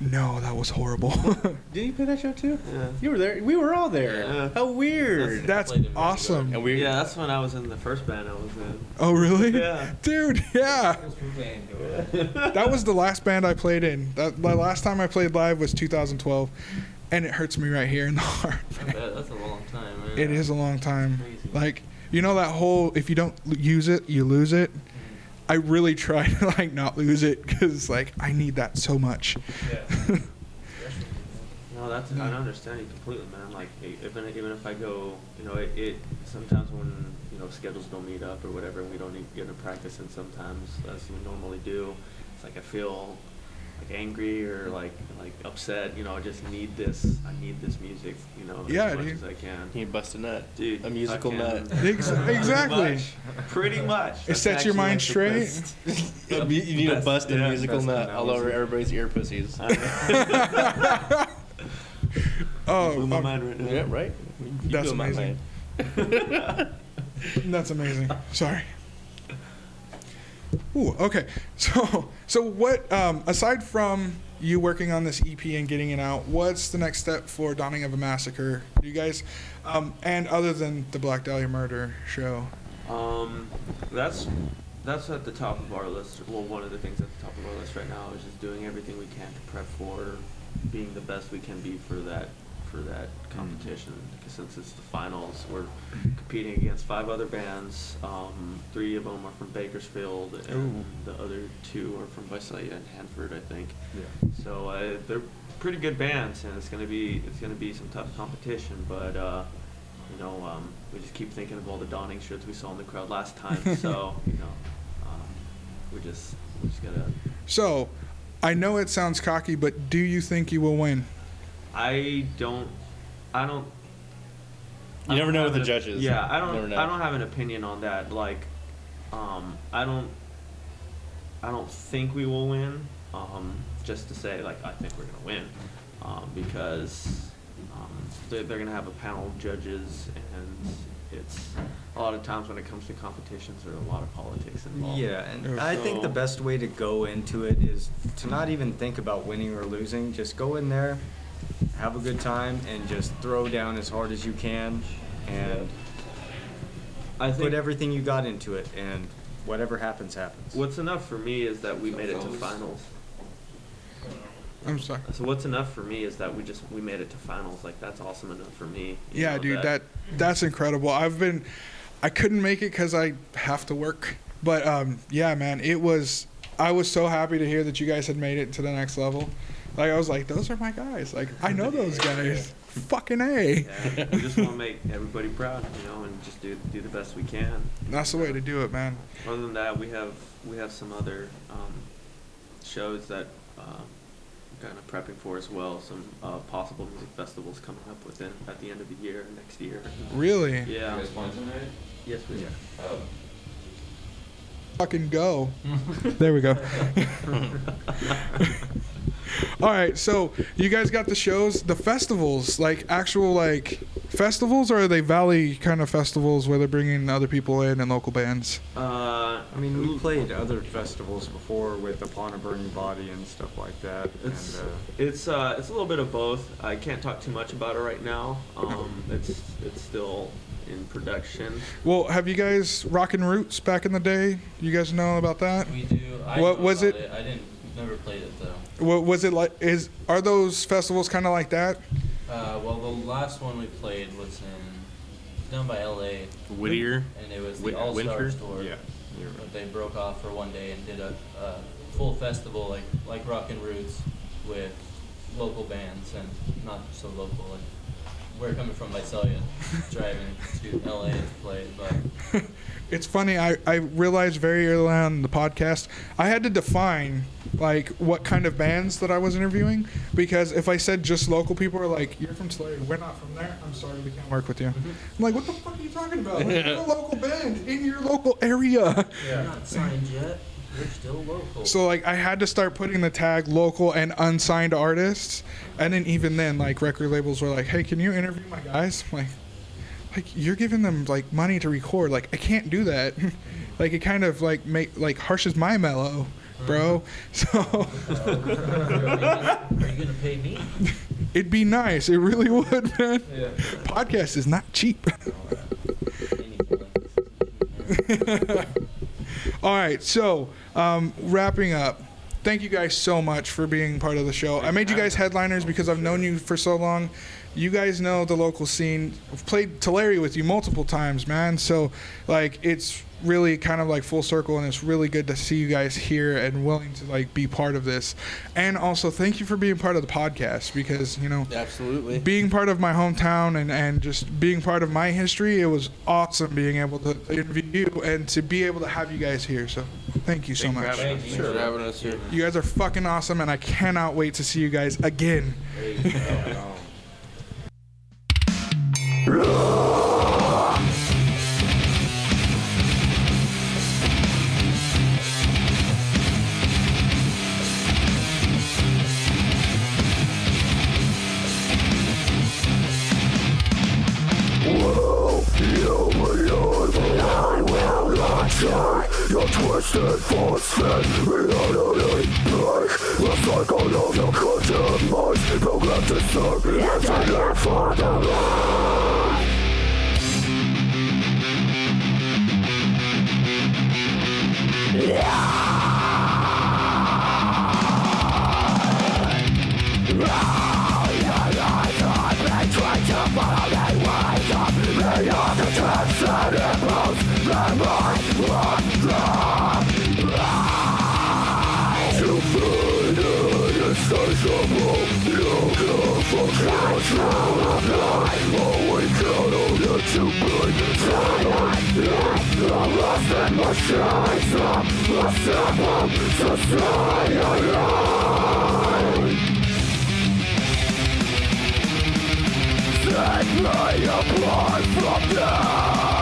S3: No, that was horrible. <laughs>
S12: Did you play that show too?
S8: Yeah.
S12: You were there. We were all there.
S8: Yeah.
S12: How weird.
S3: That's awesome.
S12: And we
S8: Yeah, that's when I was in the first band I was in.
S3: Oh, really?
S8: Yeah.
S3: Dude, yeah. That was the last band I played in. That the last time I played live was 2012, and it hurts me right here in the <laughs> heart.
S9: That's a long time, man.
S3: It is a long time. Like you know that whole if you don't use it, you lose it. Mm. I really try <laughs> to like not lose it because like I need that so much. Yeah. <laughs>
S8: no, that's I understand you completely, man. Like even even if I go, you know, it, it sometimes when you know schedules don't meet up or whatever, and we don't even get to practice, and sometimes as we normally do, it's like I feel like angry or like like upset. You know, I just need this. I need this music. You know,
S3: Yeah,
S8: as much
S3: dude.
S8: as I can.
S12: You bust a nut.
S8: Dude,
S12: A musical
S8: fucking-
S12: nut.
S3: Ex- exactly.
S8: Pretty much.
S3: It sets your mind straight.
S12: You <laughs> you need to
S8: best-
S12: bust a
S8: yeah,
S12: musical
S8: best
S12: nut all over everybody's ear pussies. <laughs>
S3: Oh,
S8: Blew my
S3: um,
S8: mind right now.
S12: yeah, right. You
S3: That's
S12: blew my
S3: amazing.
S12: mind. <laughs>
S3: That's amazing. Sorry. Ooh, okay. <laughs> So, so what? Um, aside from you working on this EP and getting it out, what's the next step for Dawning of a Massacre? You guys, um, and other than the Black Dahlia Murder show?
S8: Um, that's that's at the top of our list. Well, one of the things at the top of our list right now is just doing everything we can to prep for being the best we can be for that for that competition. Since it's the finals, we're competing against five other bands. Um, three of them are from Bakersfield, and the other two are from Visalia and Hanford, I think.
S11: Yeah.
S8: So uh, they're pretty good bands, and it's gonna be it's gonna be some tough competition. But uh, you know, um, we just keep thinking of all the Dawning shirts we saw in the crowd last time. <laughs> so you know, um, we just we just gotta.
S3: So, I know it sounds cocky, but do you think you will win?
S8: I don't. I don't.
S12: You never know
S8: what
S12: with the
S8: an-
S12: judges.
S8: Yeah, I don't.
S12: know.
S8: I don't have an opinion on that. Like, um, I don't. I don't think we will win. Um, just to say, like, I think we're gonna win, um, because um, they're, they're gonna have a panel of judges, and it's a lot of times when it comes to competitions, there's a lot of politics involved.
S11: Yeah, and I think the best way to go into it is to not even think about winning or losing. Just go in there, have a good time, and just throw down as hard as you can, and
S8: I think
S11: put everything you got into it, and whatever happens, happens.
S8: what's enough for me is that we made it to finals.
S3: I'm sorry.
S8: So what's enough for me is that we just we made it to finals. Like that's awesome enough for me. you
S3: Yeah,
S8: know,
S3: dude, that that's incredible. I've been, I couldn't make it because I have to work. But um, yeah, man, it was. I was so happy to hear that you guys had made it to the next level. Like I was like, those are my guys. Like I know those guys. Fucking A.
S8: Yeah, we just want to make everybody proud, you know, and just do do the best we can.
S3: That's the way to do it, man.
S8: Other than that, we have we have some other um, shows that uh, kind of prepping for as well. Some uh, possible music festivals coming up within at the end of the year, next year.
S3: Really?
S8: Yeah.
S13: You guys playing tonight?
S8: Yes, we are.
S13: Oh.
S3: Fucking go. there we go. <laughs> <laughs> All right, so you guys got the shows, the festivals, like actual like festivals, or are they valley kind of festivals where they're bringing other people in and local bands?
S8: Uh,
S11: I mean, we played other festivals before with Upon a Burning Body and stuff like that.
S8: It's
S11: and, uh,
S8: it's uh, it's a little bit of both. I can't talk too much about it right now. Um, <laughs> it's it's still in production.
S3: Well, have you guys rockin' roots back in the day? You guys know about that?
S9: We do. I
S3: what was
S9: about
S3: it?
S9: I didn't. Never played it though.
S3: What was it like? Is are those festivals kind of like that?
S9: Uh, well, the last one we played was in done by L.A.
S12: Whittier?
S9: and it was
S12: Win-
S9: the All
S12: Winter?
S9: Stars tour.
S11: Yeah,
S9: But they broke off for one day and did a, a full festival like like and Roots with local bands and not so local. Like we're coming from Visalia, <laughs> driving to L.A. to play, but. <laughs>
S3: It's funny. I, I realized very early on in the podcast I had to define like what kind of bands that I was interviewing because if I said just local people are like you're from Tulare, we're not from there. I'm sorry, we can't work with you. Mm-hmm. I'm like, what the fuck are you talking about? Like, we're a <laughs> local band in your local area.
S9: We're not signed yet. We're still local.
S3: So like I had to start putting the tag local and unsigned artists, and then even then like record labels were like, hey, can you interview my guys? I'm like, like you're giving them like money to record. Like I can't do that. <laughs> like it kind of like make like harshes my mellow, bro. So
S9: Are you gonna pay me? <laughs>
S3: it'd be nice. It really <laughs> would, man.
S9: Yeah.
S3: Podcast is not cheap. All right, so um, wrapping up. Thank you guys so much for being part of the show. I made you guys headliners because I've known you for so long. You guys know the local scene. I've played Tulare with you multiple times, man. So, like, it's really kind of like full circle, and it's really good to see you guys here and willing to like be part of this. And also, thank you for being part of the podcast because you know,
S12: Absolutely.
S3: being part of my hometown and, and just being part of my history, it was awesome being able to interview you and to be able to have you guys here. So thank you so
S12: Thank you for
S3: much.
S12: having us. Thanks for having us here.
S3: You guys are fucking awesome, and I cannot wait to see you guys again. RUN!
S14: Your twisted thoughts spin reality break The cycle of your content minds Programmed to serve into your fatherland Set me apart from this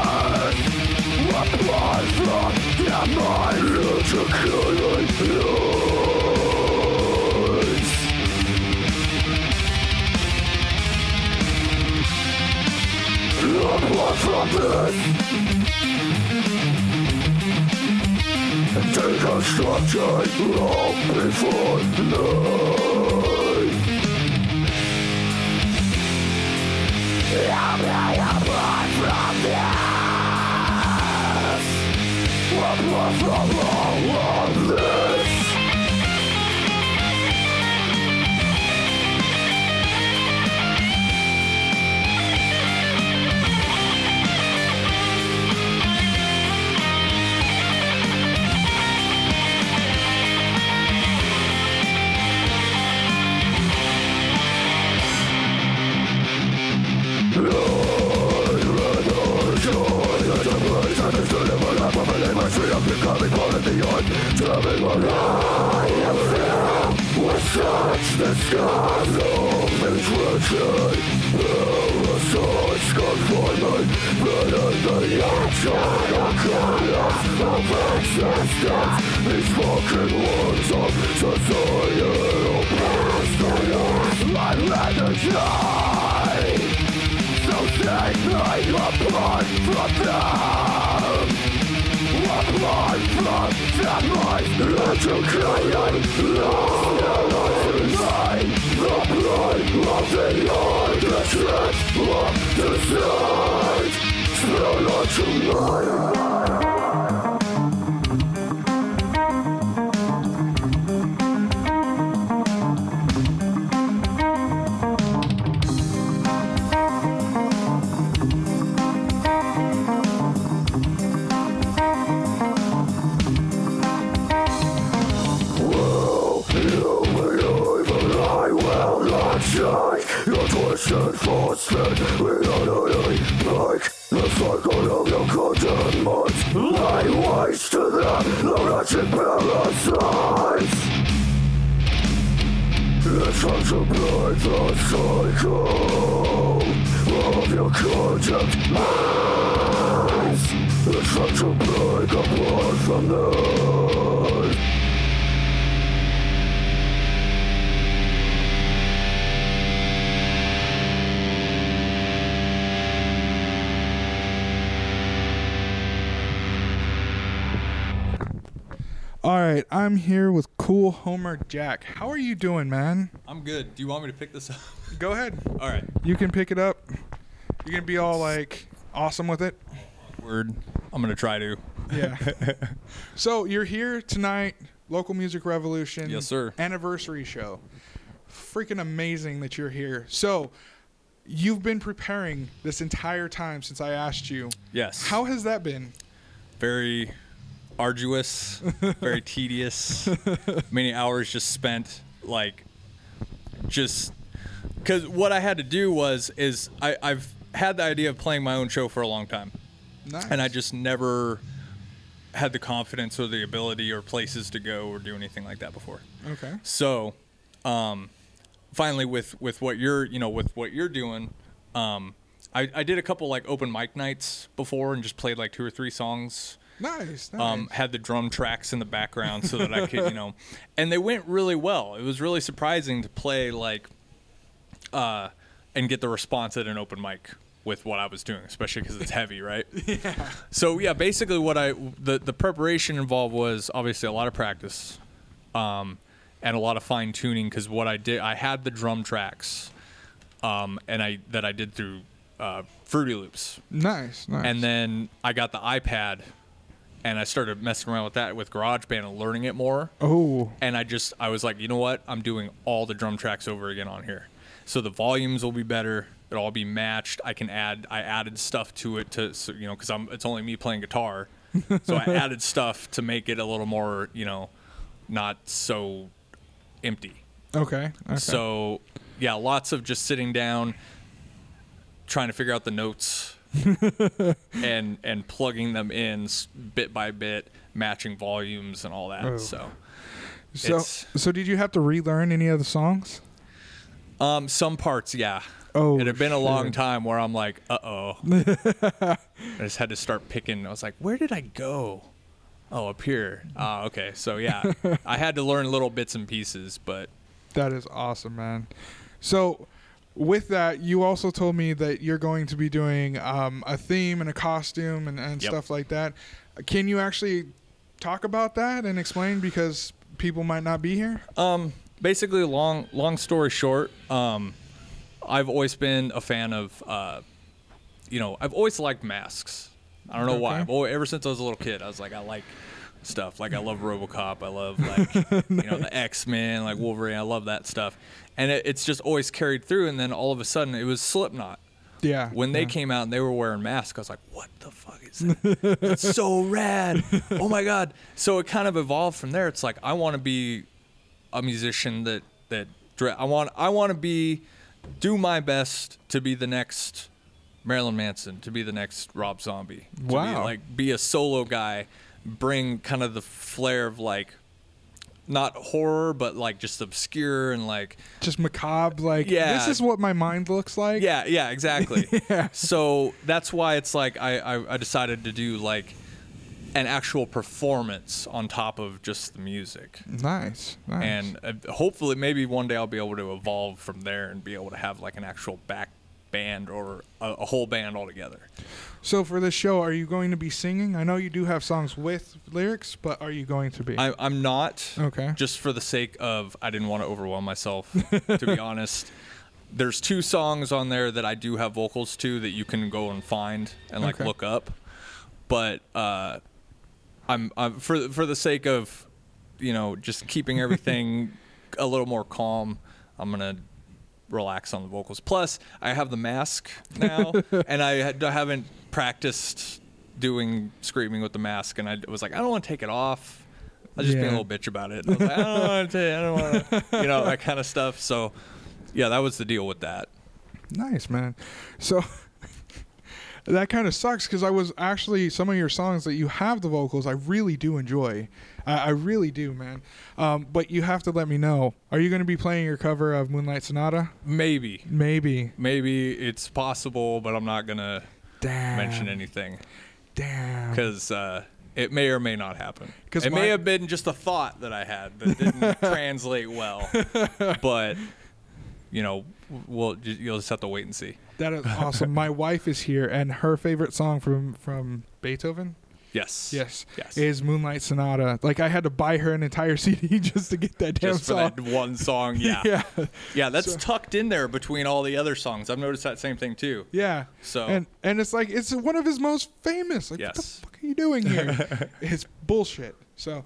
S14: Apart from the mind Into killing fields Apart from this Deconstruction all before me I'm apart from this Of this I
S3: Jack. How are you doing, man?
S13: I'm good. Do you want me to pick this up? <laughs>
S3: Go ahead.
S13: All right.
S3: You can pick it up. You're gonna be all like awesome with it.
S13: Word. I'm gonna try to.
S3: Yeah. <laughs> so you're here tonight, local music revolution.
S13: Yes, sir.
S3: Anniversary show. Freaking amazing that you're here. So you've been preparing this entire time since I asked you.
S13: Yes.
S3: How has that been?
S13: Very arduous, very tedious. <laughs> Many hours just spent like just because what I had to do was is I, I've had the idea of playing my own show for a long time,
S3: Nice.
S13: and I just never had the confidence or the ability or places to go or do anything like that before.
S3: Okay.
S13: So, um, finally, with with what you're you know with what you're doing, um, I, I did a couple like open mic nights before and just played like two or three songs.
S3: Nice. nice.
S13: Um, had the drum tracks in the background so that I could you know, <laughs> and they went really well. It was really surprising to play like, uh, and get the response at an open mic with what I was doing, especially because it's heavy, right? <laughs>
S3: yeah.
S13: So yeah, basically what I the the preparation involved was obviously a lot of practice, um, and a lot of fine tuning because what I did I had the drum tracks, um, and I that I did through uh, Fruity Loops,
S3: Nice. Nice.
S13: and then I got the iPad, and I started messing around with that with GarageBand and learning it more.
S3: Oh.
S13: And I just I was like, you know what? I'm doing all the drum tracks over again on here, so the volumes will be better. It'll all be matched. I can add. I added stuff to it to so, you know because I'm it's only me playing guitar, <laughs> so I added stuff to make it a little more you know, not so empty.
S3: Okay. okay.
S13: So yeah, lots of just sitting down, trying to figure out the notes, <laughs> and and plugging them in bit by bit, matching volumes and all that.
S3: Oh.
S13: So
S3: So, so did you have to relearn any of the songs?
S13: um, some parts, yeah.
S3: Oh,
S13: it had been a long
S3: shit.
S13: time where I'm like, uh oh. <laughs> I just had to start picking. I was like, where did I go? Oh, up here. Ah, okay. So yeah, <laughs> I had to learn little bits and pieces, but
S3: That is awesome, man. So, with that, you also told me that you're going to be doing um, a theme and a costume and, and
S13: Yep.
S3: stuff like that. Can you actually talk about that and explain because people might not be here?
S13: Um, basically, long long story short, um, I've always been a fan of, uh, you know, I've always liked masks. I don't know why.
S3: Okay.
S13: Always, ever since I was a little kid, I was like, I like stuff. Like I love RoboCop. I love like <laughs> you know the X Men, like Wolverine. I love that stuff, and it, it's just always carried through. And then all of a sudden, it was Slipknot.
S3: Yeah.
S13: When they
S3: yeah.
S13: came out and they were wearing masks, I was like, "What the fuck is that? That's so <laughs> rad! Oh my god!" So it kind of evolved from there. It's like I want to be a musician that that I want. I want to be do my best to be the next Marilyn Manson, to be the next Rob Zombie. To Be
S3: Wow.
S13: like be a solo guy, bring kind of the flair of like not horror, but like just obscure and like
S3: Just macabre, like
S13: Yeah.
S3: this is what my mind looks like.
S13: yeah, yeah, exactly. <laughs> So that's why it's like I, I I decided to do like an actual performance on top of just the music.
S3: Nice, nice.
S13: And uh, hopefully, maybe one day I'll be able to evolve from there and be able to have like an actual back band or a, a whole band altogether.
S3: So for this show, are you going to be singing? I know you do have songs with lyrics, but are you going to be?
S13: I, I'm not.
S3: Okay.
S13: Just for the sake of, I didn't want to overwhelm myself. <laughs> to be honest, there's two songs on there that I do have vocals to that you can go and find and like
S3: Okay.
S13: look up. But uh, I'm, I'm for for the sake of, you know, just keeping everything <laughs> a little more calm. I'm gonna relax on the vocals. Plus, I have the mask now, <laughs> and I had- I haven't practiced doing screaming with the mask, and I was like, I don't want to take it off. I was just being a little bitch about it. I was like, I don't want <laughs> to, I don't want to, you know, that kind of stuff. So, yeah, that was the deal with that.
S3: Nice, man. So <laughs> that kind of sucks because I was actually some of your songs that you have the vocals I really do enjoy. I, I really do, man. Um, but you have to let me know. Are you going to be playing your cover of Moonlight Sonata?
S13: Maybe,
S3: Maybe.
S13: maybe it's possible, but I'm not gonna
S3: Damn.
S13: mention anything
S3: Damn.
S13: because uh, it may or may not happen.
S3: 'Cause
S13: it
S3: my-
S13: may have been just a thought that I had that didn't <laughs> translate well, but you know, we'll you'll just have to wait and see.
S3: That is awesome. My wife is here, and her favorite song from from Beethoven.
S13: Yes.
S3: Yes.
S13: Yes.
S3: Is Moonlight Sonata. Like I had to buy her an entire <laughs> CD just to get that damn
S13: just for
S3: song.
S13: that one song. <laughs> Yeah.
S3: Yeah.
S13: Yeah, that's
S3: So-
S13: tucked in there between all the other songs. I've noticed that same thing too.
S3: Yeah.
S13: So
S3: And and it's like it's one of his most famous. Like what the fuck are you doing here? <laughs> it's bullshit. So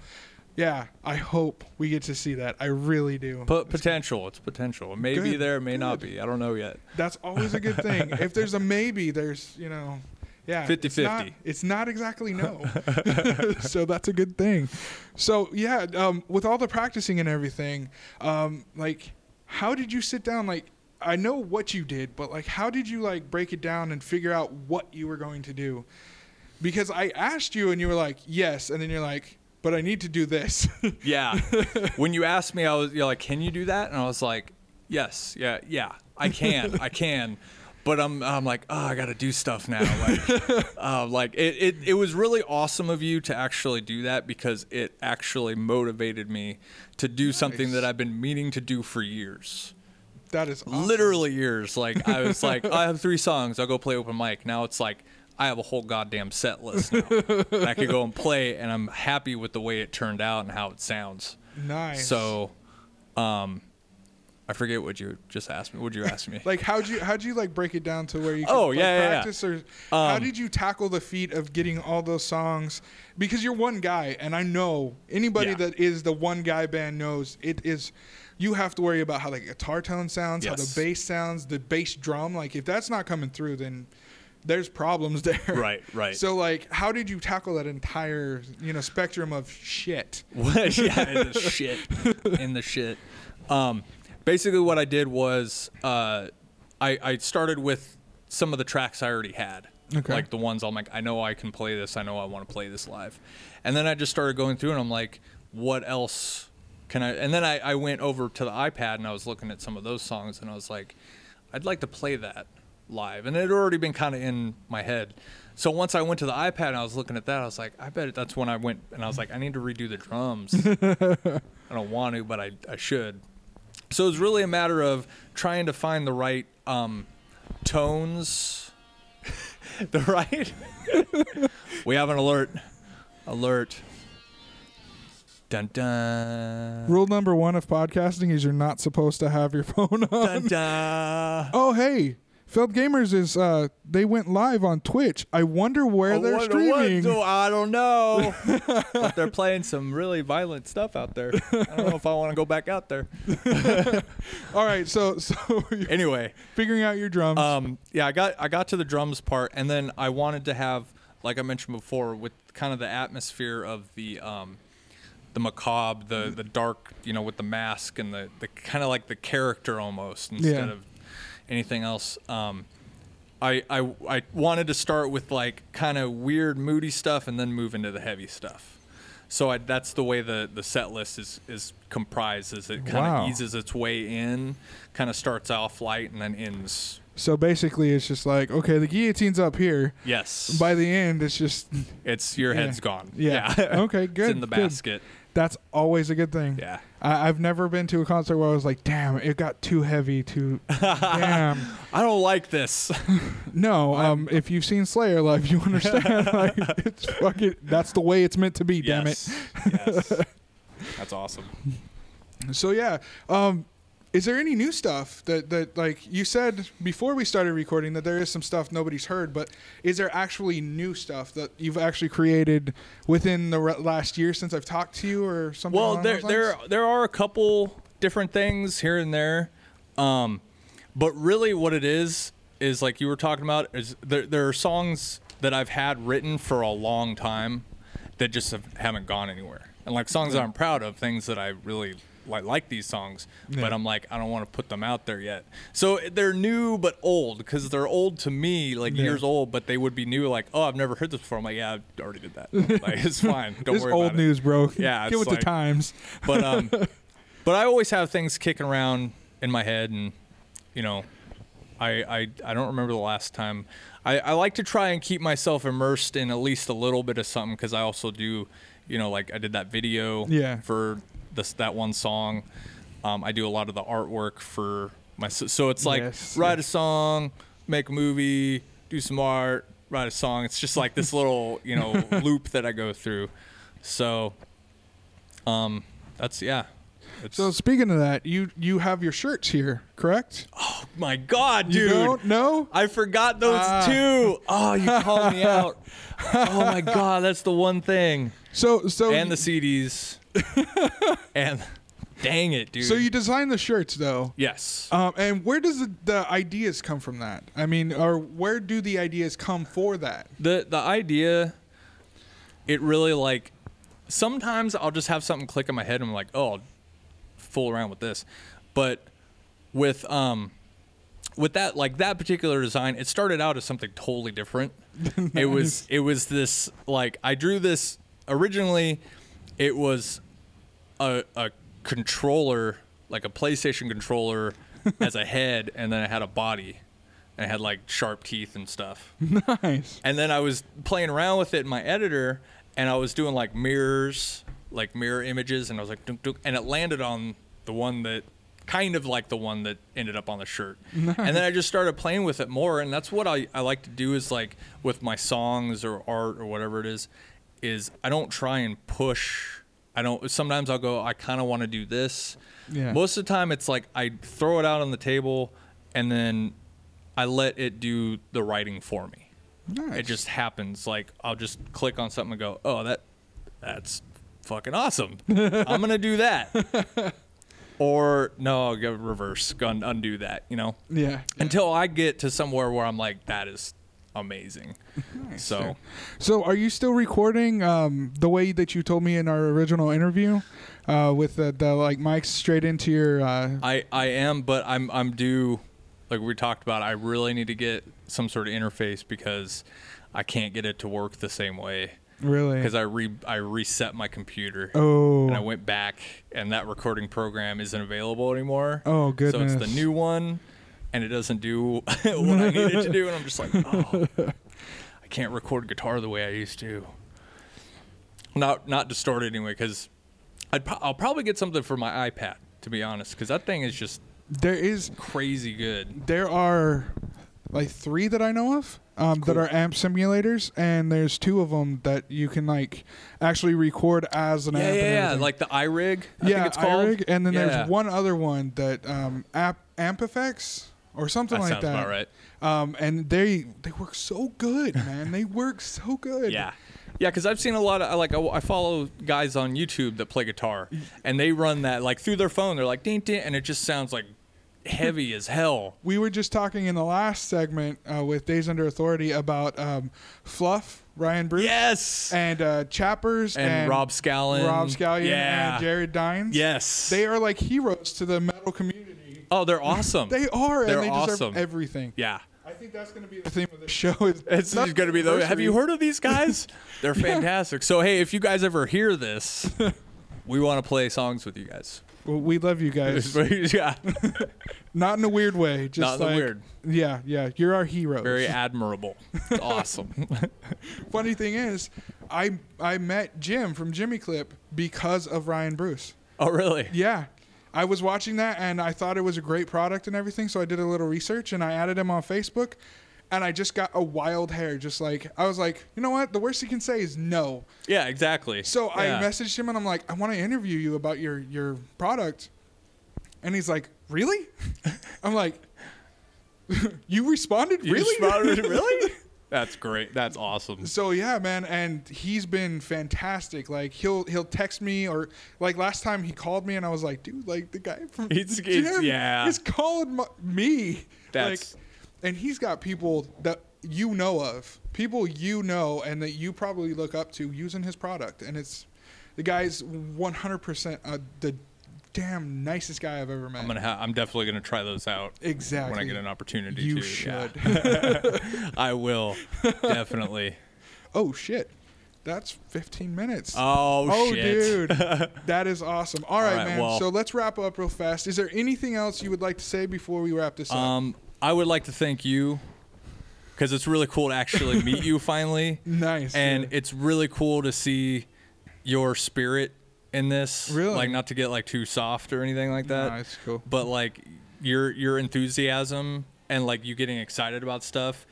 S3: yeah, I hope we get to see that. I really do.
S13: But potential, it's potential. It may be
S3: Good,
S13: there, it may not be. I don't know yet.
S3: That's always a good thing. if there's a maybe, there's you know, yeah, it's
S13: 50-50.
S3: not- It's not exactly no. <laughs> <laughs> so that's a good thing. So yeah, um, with all the practicing and everything, um, like, how did you sit down? Like, I know what you did, but like, how did you like break it down and figure out what you were going to do? Because I asked you and you were like, yes, and then you're like, but I need to do this. <laughs>
S13: Yeah. when you asked me, I was you're like, "Can you do that?" And I was like, "Yes, yeah, yeah, I can, I can." But I'm, I'm like, oh, I got to do stuff now. Like, <laughs> uh, like it, it, it was really awesome of you to actually do that because it actually motivated me to do something that I've been meaning to do for years.
S3: that is awesome.
S13: Literally years. Like I was like, I have three songs. I'll go play open mic. Now it's like I have a whole goddamn set list now. <laughs> I could go and play, and I'm happy with the way it turned out and how it sounds.
S3: nice.
S13: So, um, I forget what you just asked me. What'd you ask me? <laughs>
S3: Like how'd you how'd you like break it down to where you could
S13: Oh,
S3: like,
S13: yeah, yeah, yeah.
S3: practice or how
S13: Um,
S3: did you tackle the feat of getting all those songs because you're one guy and I know anybody
S13: Yeah.
S3: that is the one guy band knows it is you have to worry about how the guitar tone sounds, how the bass sounds, the bass drum like if that's not coming through then there's problems <laughs> there.
S13: Right, right.
S3: So like how did you tackle that entire, you know, spectrum of shit? <laughs>
S13: Yeah, in the shit. In the shit. Um, basically, what I did was uh, I, I started with some of the tracks I already had.
S3: Okay.
S13: Like the ones I'm like, I know I can play this. I know I want to play this live. And then I just started going through and I'm like, what else can I? And then I, I went over to the iPad and I was looking at some of those songs and I was like, I'd like to play that live. And it had already been kind of in my head. So once I went to the iPad and I was looking at that, I was like, I bet that's when I went and I was like, I need to redo the drums. <laughs> I don't want to, but I, I should. So it was really a matter of trying to find the right um, tones. <laughs> the right. <laughs> we have an alert. Alert. Dun dun.
S3: Rule number one of podcasting is you're not supposed to have your <laughs> phone on.
S13: Dun dun.
S3: Oh hey, Feld Gamers is uh they went live on Twitch. I wonder where
S13: I
S3: they're
S13: wonder
S3: streaming.
S13: do- I don't know. <laughs> but they're playing some really violent stuff out there. I don't know if I want to go back out there. <laughs>
S3: All right, so so <laughs>
S13: Anyway,
S3: figuring out your drums.
S13: um, yeah, I got I got to the drums part, and then I wanted to have, like I mentioned before, with kind of the atmosphere of the um, the macabre, the the dark, you know, with the mask and the the kind of like the character almost instead
S3: Yeah.
S13: of anything else. Um, I, I I wanted to start with like kind of weird, moody stuff, and then move into the heavy stuff. So I, that's the way the, the set list is, is comprised. Is it kind of
S3: Wow.
S13: eases its way in, kind of starts off light and then ends.
S3: So basically, it's just like okay, the guillotine's up here.
S13: Yes.
S3: By the end, it's just
S13: It's your
S3: Yeah.
S13: head's gone.
S3: Yeah. <laughs> okay. Good.
S13: It's in the
S3: good. That's always a good thing.
S13: Yeah.
S3: I, I've never been to a concert where I was like, "Damn, it got too heavy." Too damn. <laughs>
S13: I don't like this. <laughs>
S3: No. <laughs> Um. If you've seen Slayer live, you understand. like, it's fucking. That's the way it's meant to be. Damn it.
S13: Yes. yes. That's awesome.
S3: So yeah, um, is there any new stuff that that like you said before we started recording that there is some stuff nobody's heard, but is there actually new stuff that you've actually created within the re- last year since I've talked to you or something?
S13: Well, there there there are a couple different things here and there, um, but really what it is is like you were talking about is there there are songs that I've had written for a long time that just have, haven't gone anywhere, and like songs that I'm proud of, things that I really like like these songs,
S3: Yeah.
S13: but I'm like I don't want to put them out there yet. So they're new but old because they're old to me, like
S3: Yeah.
S13: years old, but they would be new. Like oh I've never heard this before. I'm like yeah I already did that. like it's <laughs> fine. Don't
S3: It's
S13: worry
S3: old
S13: about
S3: news,
S13: it.
S3: bro. <laughs>
S13: Yeah,
S3: Get
S13: it's
S3: with the times.
S13: but um, <laughs> but I always have things kicking around in my head, and you know, I I, I don't remember the last time. I, I like to try and keep myself immersed in at least a little bit of something because I also do, you know, like I did that video
S3: Yeah.
S13: for this that one song. Um, I do a lot of the artwork for my so it's like
S3: Yes,
S13: write
S3: yes.
S13: a song, make a movie, do some art, write a song. It's just like this <laughs> little you know loop that I go through. So, um, that's yeah. It's,
S3: So speaking of that, you you have your shirts here, correct?
S13: Oh my God,
S3: You
S13: dude!
S3: don't know?
S13: I forgot those
S3: Ah.
S13: too. Oh, you <laughs> called me out. Oh my God, that's the one thing.
S3: So so
S13: And the CDs. <laughs> and dang it, dude.
S3: so you design the shirts though.
S13: yes.
S3: Um, and where does the, the ideas come from that? I mean, or where do the ideas come for that?
S13: the the idea it really like sometimes I'll just have something click in my head and I'm like, oh, I'll fool around with this. But with um with that like that particular design, it started out as something totally different. <laughs> It was it was this like I drew this originally it was a a controller like a PlayStation controller <laughs> as a head and then it had a body and it had like sharp teeth and stuff. <laughs>
S3: Nice.
S13: And then I was playing around with it in my editor, and I was doing like mirrors, like mirror images, and I was like, dunk, dunk, and it landed on the one that kind of like the one that ended up on the shirt. And then I just started playing with it more, and that's what I, I like to do is like with my songs or art or whatever it is, is I don't try and push. I don't. Sometimes I'll go. I kind of want to do this.
S3: Yeah.
S13: Most of the time, it's like I throw it out on the table, and then I let it do the writing for me.
S3: Nice.
S13: It just happens. Like I'll just click on something and go, "Oh, that that's fucking awesome. <laughs> I'm gonna do that." or no, I'll go reverse, go undo that. You know,
S3: Yeah.
S13: until I get to somewhere where I'm like, "That is amazing." so
S3: So, are you still recording um, the way that you told me in our original interview, uh, with the, the like mics straight into your? Uh,
S13: I I am, but I'm I'm due. Like we talked about, I really need to get some sort of interface because I can't get it to work the same way.
S3: Really?
S13: Because I re I reset my computer.
S3: Oh.
S13: And I went back, and that recording program isn't available anymore.
S3: Oh, good.
S13: So it's the new one, and it doesn't do <laughs> what I need it to do, and I'm just like, oh, I can't record guitar the way I used to. Not not distorted anyway, because I'd pro- I'll probably get something for my iPad to be honest, because that thing is just
S3: there is
S13: crazy good.
S3: there are like three that I know of um, that are amp simulators, and there's two of them that you can like actually record as an
S13: Yeah,
S3: amp.
S13: yeah, yeah, like the iRig. I
S3: yeah,
S13: think it's called.
S3: iRig, and then
S13: Yeah.
S3: there's one other one that um, Amp Ampifex or something
S13: That
S3: like
S13: sounds
S3: that.
S13: about right.
S3: Um, and they they work so good, man. they work so good.
S13: Yeah. Yeah, because I've seen a lot of like I, I follow guys on YouTube that play guitar, and they run that like through their phone. They're like ding ding, and it just sounds like heavy as hell.
S3: We were just talking in the last segment uh, with Days Under Authority about um, Fluff, Ryan Bruce.
S13: Yes.
S3: And uh, Chappers
S13: And Rob Scallon.
S3: Rob Scallon
S13: Yeah.
S3: and Jared Dines.
S13: Yes.
S3: They are like heroes to the metal community.
S13: Oh, they're awesome.
S3: They are,
S13: They're
S3: and they deserve
S13: awesome.
S3: everything.
S13: Yeah.
S3: I think that's going to be the theme of the show. Is
S13: It's <laughs> going to be the. Have you heard of these guys? <laughs> They're fantastic. So hey, if you guys ever hear this, <laughs> we want to play songs with you guys.
S3: Well, we love you guys.
S13: yeah,
S3: Not in a weird way. Just
S13: Not in a
S3: like,
S13: weird.
S3: Yeah, yeah. You're our heroes.
S13: very admirable. Awesome.
S3: Funny thing is, I I met Jim from Jimmy Clip because of Ryan Bruce.
S13: oh really?
S3: Yeah. I was watching that and I thought it was a great product and everything, so I did a little research and I added him on Facebook and I just got a wild hair. Just like I was like, you know what? The worst he can say is no.
S13: Yeah, exactly.
S3: So I messaged him and I'm like, I want to interview you about your your product. And he's like, Really? <laughs> I'm like, <laughs> You responded?
S13: You
S3: really?
S13: responded, really? <laughs> That's great. That's awesome.
S3: So yeah, man, and he's been fantastic. Like he'll he'll text me or like last time he called me and I was like, dude, like the guy from
S13: It's- it's-
S3: Jim
S13: yeah.
S3: is calling my, me.
S13: That's-
S3: like, and he's got people that you know of, people you know, and that you probably look up to using his product, and it's the guy's 100% uh, the damn nicest guy I've ever met.
S13: I'm gonna. Ha- I'm definitely gonna try those out.
S3: Exactly.
S13: When I get an opportunity
S3: You
S13: to.
S3: should.
S13: Yeah. <laughs> I will. <laughs> Definitely.
S3: Oh shit. That's 15 minutes.
S13: Oh, shit.
S3: Oh dude. <laughs> that is awesome. All right,
S13: right,
S3: man.
S13: well-
S3: so let's wrap up real fast. Is there anything else you would like to say before we wrap this up?
S13: Um, I would like to thank you because it's really cool to actually meet you finally.
S3: Nice,
S13: And
S3: yeah.
S13: it's really cool to see your spirit in this.
S3: Really?
S13: Like not to get like too soft or anything like that.
S3: No, it's cool.
S13: But like your your enthusiasm and like you getting excited about stuff,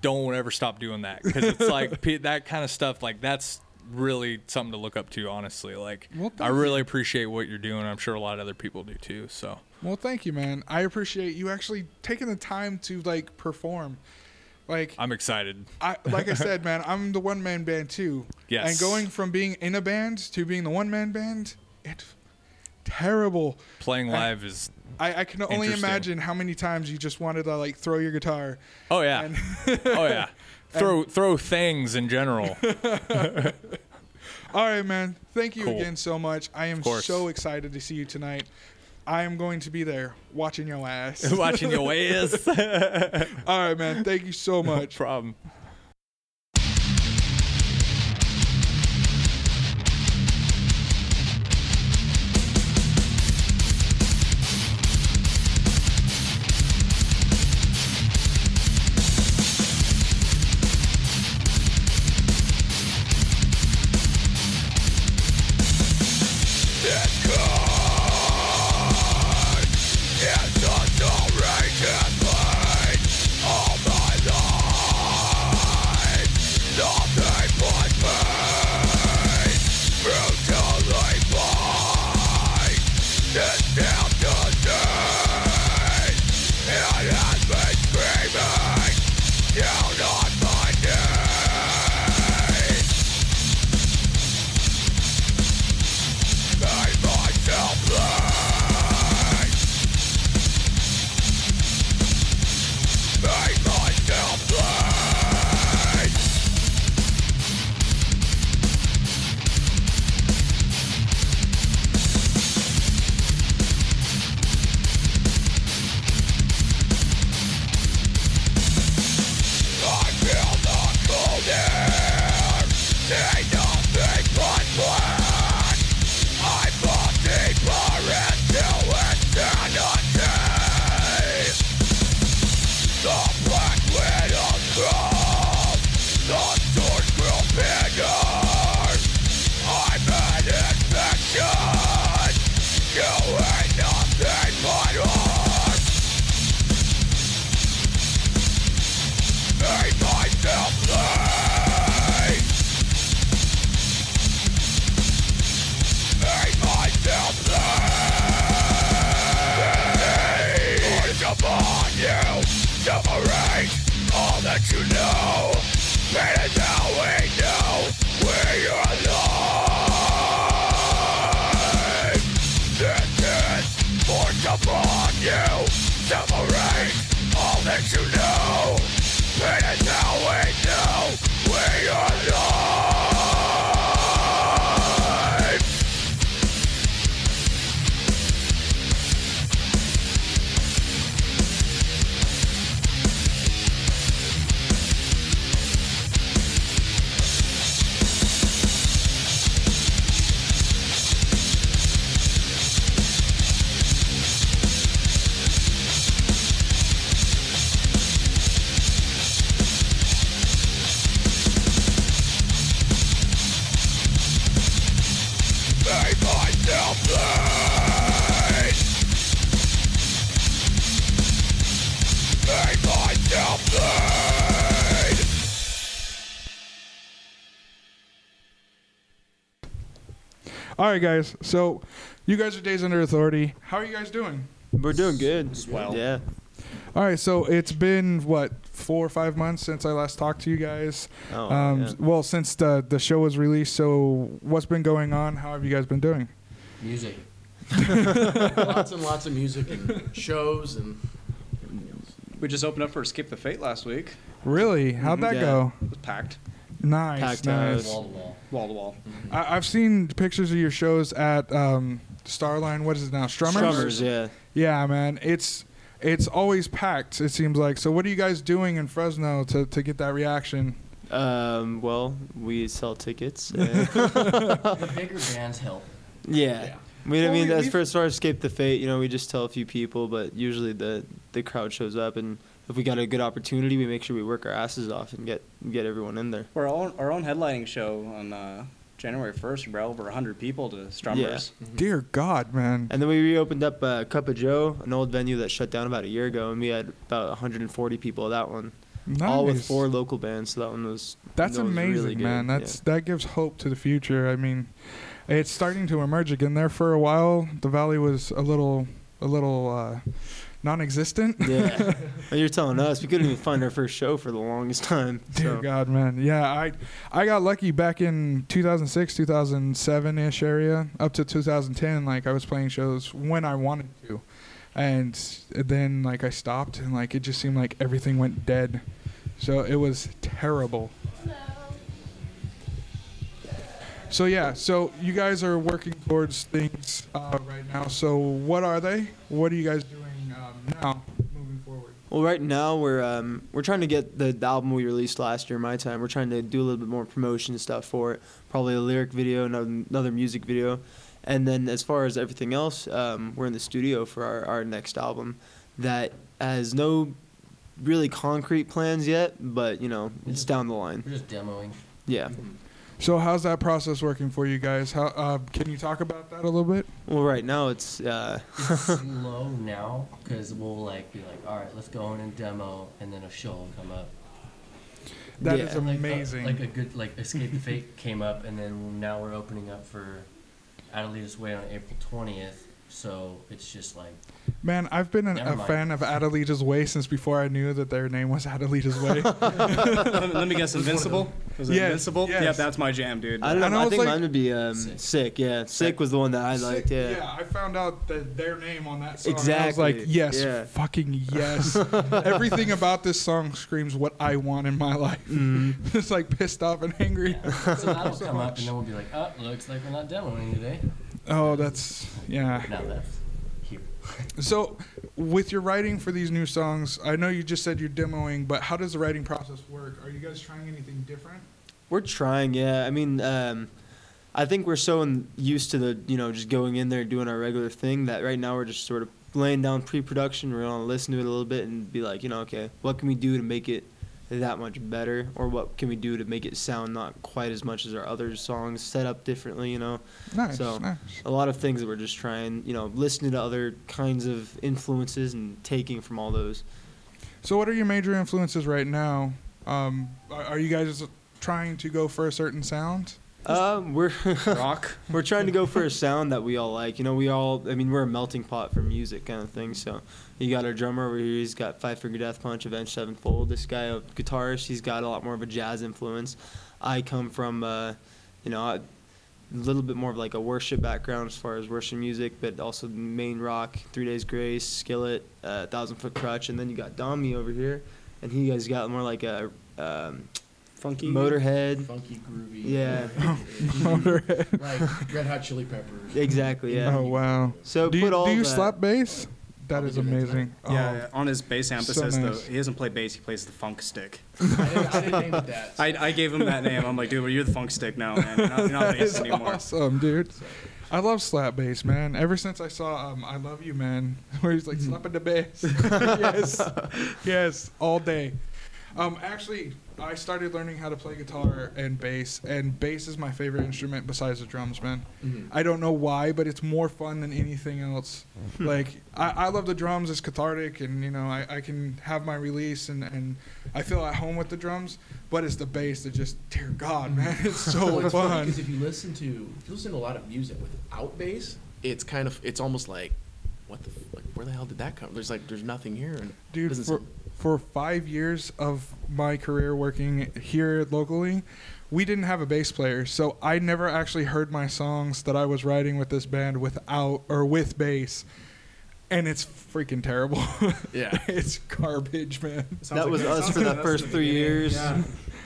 S13: don't ever stop doing that because it's like <laughs> pe- that kind of stuff. Like that's really something to look up to. Honestly, like
S3: Well,
S13: I really appreciate what you're doing. I'm sure a lot of other people do too. So.
S3: Well, thank you, man. I appreciate you actually taking the time to like perform. Like
S13: I'm excited.
S3: I like I <laughs> said, man, I'm the one man band too.
S13: Yes.
S3: And going from being in a band to being the one man band, it's terrible.
S13: Playing
S3: And
S13: live is
S3: I, I can only imagine how many times you just wanted to like throw your guitar.
S13: Oh yeah.
S3: And- <laughs>
S13: oh yeah. <laughs> Throw throw things in general.
S3: All right, man. Thank you
S13: Cool.
S3: again so much. I am so excited to see you tonight. I am going to be there watching your ass. <laughs>
S13: Watching your <laughs> ass.
S3: All right, man. Thank you so much.
S13: No problem.
S3: Separate all that you know. Better right, guys. So, you guys are Days Under Authority. How are you guys doing?
S15: We're doing good.
S6: Swell.
S15: Yeah.
S3: All right. So it's been what four or five months since I last talked to you guys.
S15: Oh,
S3: um,
S15: yeah.
S3: Well, since the the show was released. So, what's been going on? How have you guys been doing?
S16: Music. <laughs> lots and lots of music and shows and
S17: We just opened up for Escape the Fate last week.
S3: Really? How'd that
S17: Yeah.
S3: go?
S17: It was packed.
S3: Nice,
S17: Packed
S3: nice.
S17: house. Wall to wall. Wall to wall.
S3: I, I've seen pictures of your shows at um, Starline. What is it now? Strummers.
S15: Strummers, yeah.
S3: Yeah, man. It's it's always packed. It seems like. So, what are you guys doing in Fresno to, to get that reaction?
S15: Um, well, we sell tickets. <laughs>
S16: the bigger bands help.
S15: Yeah. We, I
S3: Well,
S15: mean,
S3: we-
S15: as
S3: we've-
S15: far as far as escape the fate, you know, we just tell a few people, but usually the the crowd shows up, and if we got a good opportunity, we make sure we work our asses off and get get everyone in there.
S17: For our own, our own headlining show on uh, January 1st, we brought over 100 people to Strummers. Yeah.
S3: Dear God, man.
S15: And then we reopened up uh, Cup of Joe, an old venue that shut down about a year ago, and we had about 140 people at that one. All with four local bands, so that one was
S3: That's
S15: that was
S3: amazing,
S15: really good,
S3: man.
S15: yeah.
S3: That's that gives hope to the future. I mean, it's starting to emerge again. There for a while, the valley was a little, a little uh, non-existent.
S15: Yeah. <laughs> And you're telling us we couldn't even find our first show for the longest time.
S3: Dear. God, man. Yeah, I I got lucky back in 2006, 2007 ish area, up to 2010. Like I was playing shows when I wanted to, and then like I stopped, and like it just seemed like everything went dead. So it was terrible. So yeah, so you guys are working towards things uh, right now. So what are they? What are you guys doing now, moving forward?
S15: Well, right now we're um, we're trying to get the, the album we released last year, My Time. We're trying to do a little bit more promotion stuff for it. Probably a lyric video, another, another music video, and then as far as everything else, um, we're in the studio for our, our next album that has no really concrete plans yet, but you know it's down the line.
S16: We're just demoing.
S15: Yeah.
S3: So how's that process working for you guys? How uh, can you talk about that a little bit?
S15: Well, right now it's uh, <laughs>
S16: It's slow now because we'll like be like, all right, let's go in and demo, and then a show will come up.
S3: That
S15: Yeah.
S3: is
S16: Like, uh,
S3: amazing.
S16: Like a good like Escape the Fate <laughs> came up, and then now we're opening up for Adelita's Way on April twentieth. So it's just like
S3: Man, I've been an, a
S16: mind.
S3: fan of Adelita's Way since before I knew that their name was Adelita's Way. <laughs>
S17: let, let me guess, Invincible? Was it
S3: Yes,
S17: Invincible?
S3: yes.
S17: Yeah, that's my jam, dude.
S15: I don't know.
S3: And I
S15: I, think
S3: like-
S15: mine would be um, sick. Yeah, sick. was the one that I liked. Yeah.
S3: yeah, I found out that their name on that song. and I was
S15: Exactly.
S3: like, yes,
S15: Yeah.
S3: fucking yes. <laughs> Everything about this song screams what I want in my life.
S15: Mm-hmm. <laughs>
S3: it's like pissed off and angry.
S16: so that'll come up, and then we'll be like, oh, looks like we're not demoing today.
S3: Oh, that's yeah.
S16: Now that's here. <laughs>
S3: So, with your writing for these new songs, I know you just said you're demoing, but how does the writing process work? Are you guys trying anything different?
S15: We're trying, yeah. I mean, um, I think we're so in, used to the, you know, just going in there doing our regular thing that right now we're just sort of laying down pre-production. We're gonna listen to it a little bit and be like, you know, okay, what can we do to make it that much better, or what can we do to make it sound not quite as much as our other songs, set up differently, you know?
S3: Nice,
S15: So
S3: nice.
S15: a lot of things that we're just trying, you know, listening to other kinds of influences and taking from all those.
S3: So, what are your major influences right now? Um, are, are you guys trying to go for a certain sound?
S15: Um, we're <laughs> rock. We're trying to go for a <laughs> sound that we all like. You know, we all. I mean, we're a melting pot for music, kind of thing. So, you got our drummer over here. He's got Five Finger Death Punch, Avenged Sevenfold. This guy, a guitarist, he's got a lot more of a jazz influence. I come from, uh, you know, a little bit more of like a worship background as far as worship music, but also main rock, Three Days Grace, Skillet, uh, Thousand Foot Crutch, and then you got Domi over here, and he has got more like a. Um,
S17: Funky?
S15: Motorhead.
S16: Funky, groovy.
S15: Yeah.
S3: Motorhead. <laughs>
S16: like Red Hot Chili Peppers.
S15: Exactly. Yeah.
S3: Oh wow.
S15: So
S3: do
S15: put
S3: you,
S15: all
S3: do you
S15: that-
S3: slap bass? That is amazing.
S17: Yeah,
S3: Oh,
S17: yeah, on his bass amp it
S3: so
S17: says
S3: nice.
S17: the he doesn't play bass, he plays the funk stick. <laughs>
S16: I didn't, I didn't name it that.
S17: I, I gave him that name. I'm like, dude, well, you're the funk stick now, man. You're not, you're not <laughs>
S3: That
S17: bass
S3: is
S17: anymore.
S3: awesome, dude. I love slap bass, man. Ever since I saw um, "I Love You, Man," <laughs> where he's like slapping the bass. yes, yes, all day. Um, actually, I started learning how to play guitar and bass, and bass is my favorite instrument besides the drums, man.
S18: Mhm.
S3: I don't know why, but it's more fun than anything else. <laughs> like, I, I love the drums; it's cathartic, and you know, I, I can have my release, and, and I feel at home with the drums. But it's the bass that just, dear God, man, it's so <laughs>
S18: Well, it's
S3: fun.
S18: because if you listen to if you listen to a lot of music without bass, it's kind of it's almost like what the f- like where the hell did that come? There's like there's nothing here. And
S3: Dude,
S18: doesn't
S3: for,
S18: seem-
S3: for five years of my career working here locally, we didn't have a bass player. So I never actually heard my songs that I was writing with this band without or with bass. And it's freaking terrible. <laughs>
S18: Yeah.
S3: it's garbage, man.
S15: that was us for the first three years.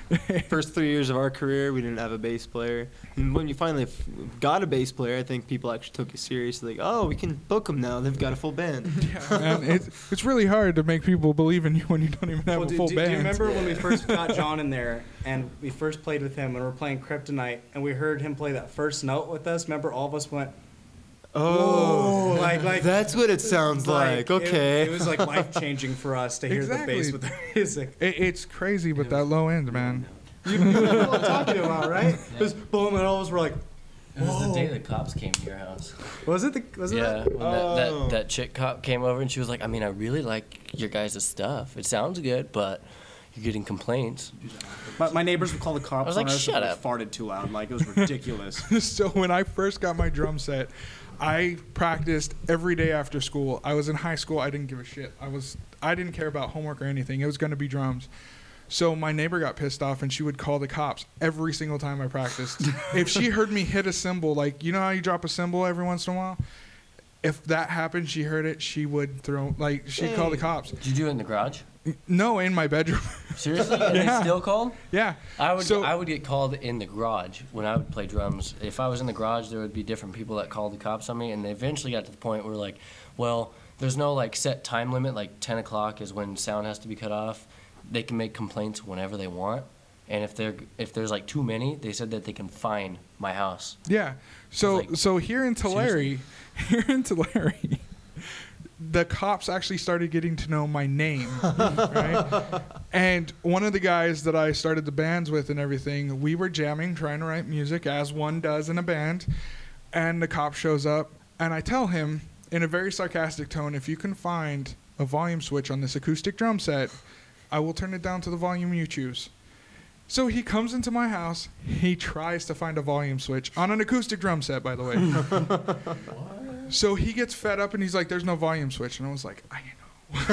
S15: <laughs> first three years of our career, we didn't have a bass player. And when you finally f- got a bass player, I think people actually took it seriously. Like, oh, we can book them now. They've got a full band. <laughs> <laughs>
S3: and it's, it's really hard to make people believe in you when you don't even have
S17: Well,
S3: a
S17: do,
S3: full
S17: do-
S3: band.
S17: do you remember when we first got John in there and we first played with him and we are playing Kryptonite and we heard him play that first note with us? Remember, all of us went,
S15: Oh,
S17: "Whoa," like like
S15: that's what it sounds like.
S17: it-
S15: Okay,
S17: it, was like life changing for us to hear the bass with the music.
S3: It, it's crazy with that low end, man.
S17: You, you know what I'm talking about, right? Just boom, and all of us were like,
S16: It was the
S17: Whoa.
S16: day the cops came to your house.
S17: Was it the? Was it
S19: yeah,
S17: that?
S19: when that,
S17: Oh.
S19: that, that chick cop came over and she was like, I mean, I really like your guys' stuff. It sounds good, but you're getting complaints.
S17: My, my neighbors would call the cops
S19: I was like,
S17: on us if
S19: "Shut
S17: we
S19: up."
S17: farted too loud. Like it was ridiculous. <laughs>
S3: so when I first got my drum set, I practiced every day after school. I was in high school. I didn't give a shit. I was I didn't care about homework or anything. It was going to be drums. So my neighbor got pissed off and she would call the cops every single time I practiced. <laughs> if she heard me hit a cymbal, like you know how you drop a cymbal every once in a while, if that happened, she heard it, she would throw like she'd call the cops.
S19: Did you do it in the garage?
S3: No, in my bedroom. <laughs>
S19: Seriously? And
S3: Yeah.
S19: they still called?
S3: Yeah.
S19: I would
S3: So-
S19: I would get called in the garage when I would play drums. If I was in the garage, there would be different people that called the cops on me, and they eventually got to the point where like, well, there's no like set time limit. Like 10 o'clock is when sound has to be cut off. They can make complaints whenever they want, and if they're if there's like too many, they said that they can fine my house.
S3: Yeah. So so here in Tulare, here <laughs> in Tulare, the cops actually started getting to know my name, <laughs> right? And one of the guys that I started the bands with and everything, we were jamming, trying to write music as one does in a band, and the cop shows up, and I tell him in a very sarcastic tone, if you can find a volume switch on this acoustic drum set, I will turn it down to the volume you choose. So he comes into my house. He tries to find a volume switch on an acoustic drum set, by the way. <laughs> so he gets fed up and he's like, "There's no volume switch," and I was like, "I know." <laughs>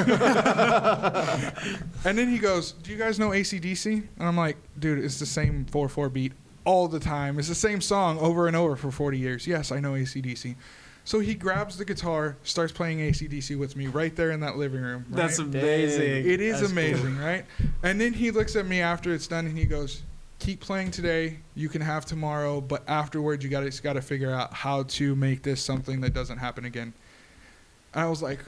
S3: and then he goes, "Do you guys know ACDC?" And I'm like, "Dude, it's the same four-four beat all the time. It's the same song over and over for 40 years. Yes, I know ACDC." So he grabs the guitar, starts playing ACDC with me right there in that living room. right?
S17: That's amazing.
S3: It is
S17: That's cool.
S3: amazing, right? And then he looks at me after it's done and he goes, "Keep playing today. You can have tomorrow, but afterwards you got to got to figure out how to make this something that doesn't happen again." And I was like,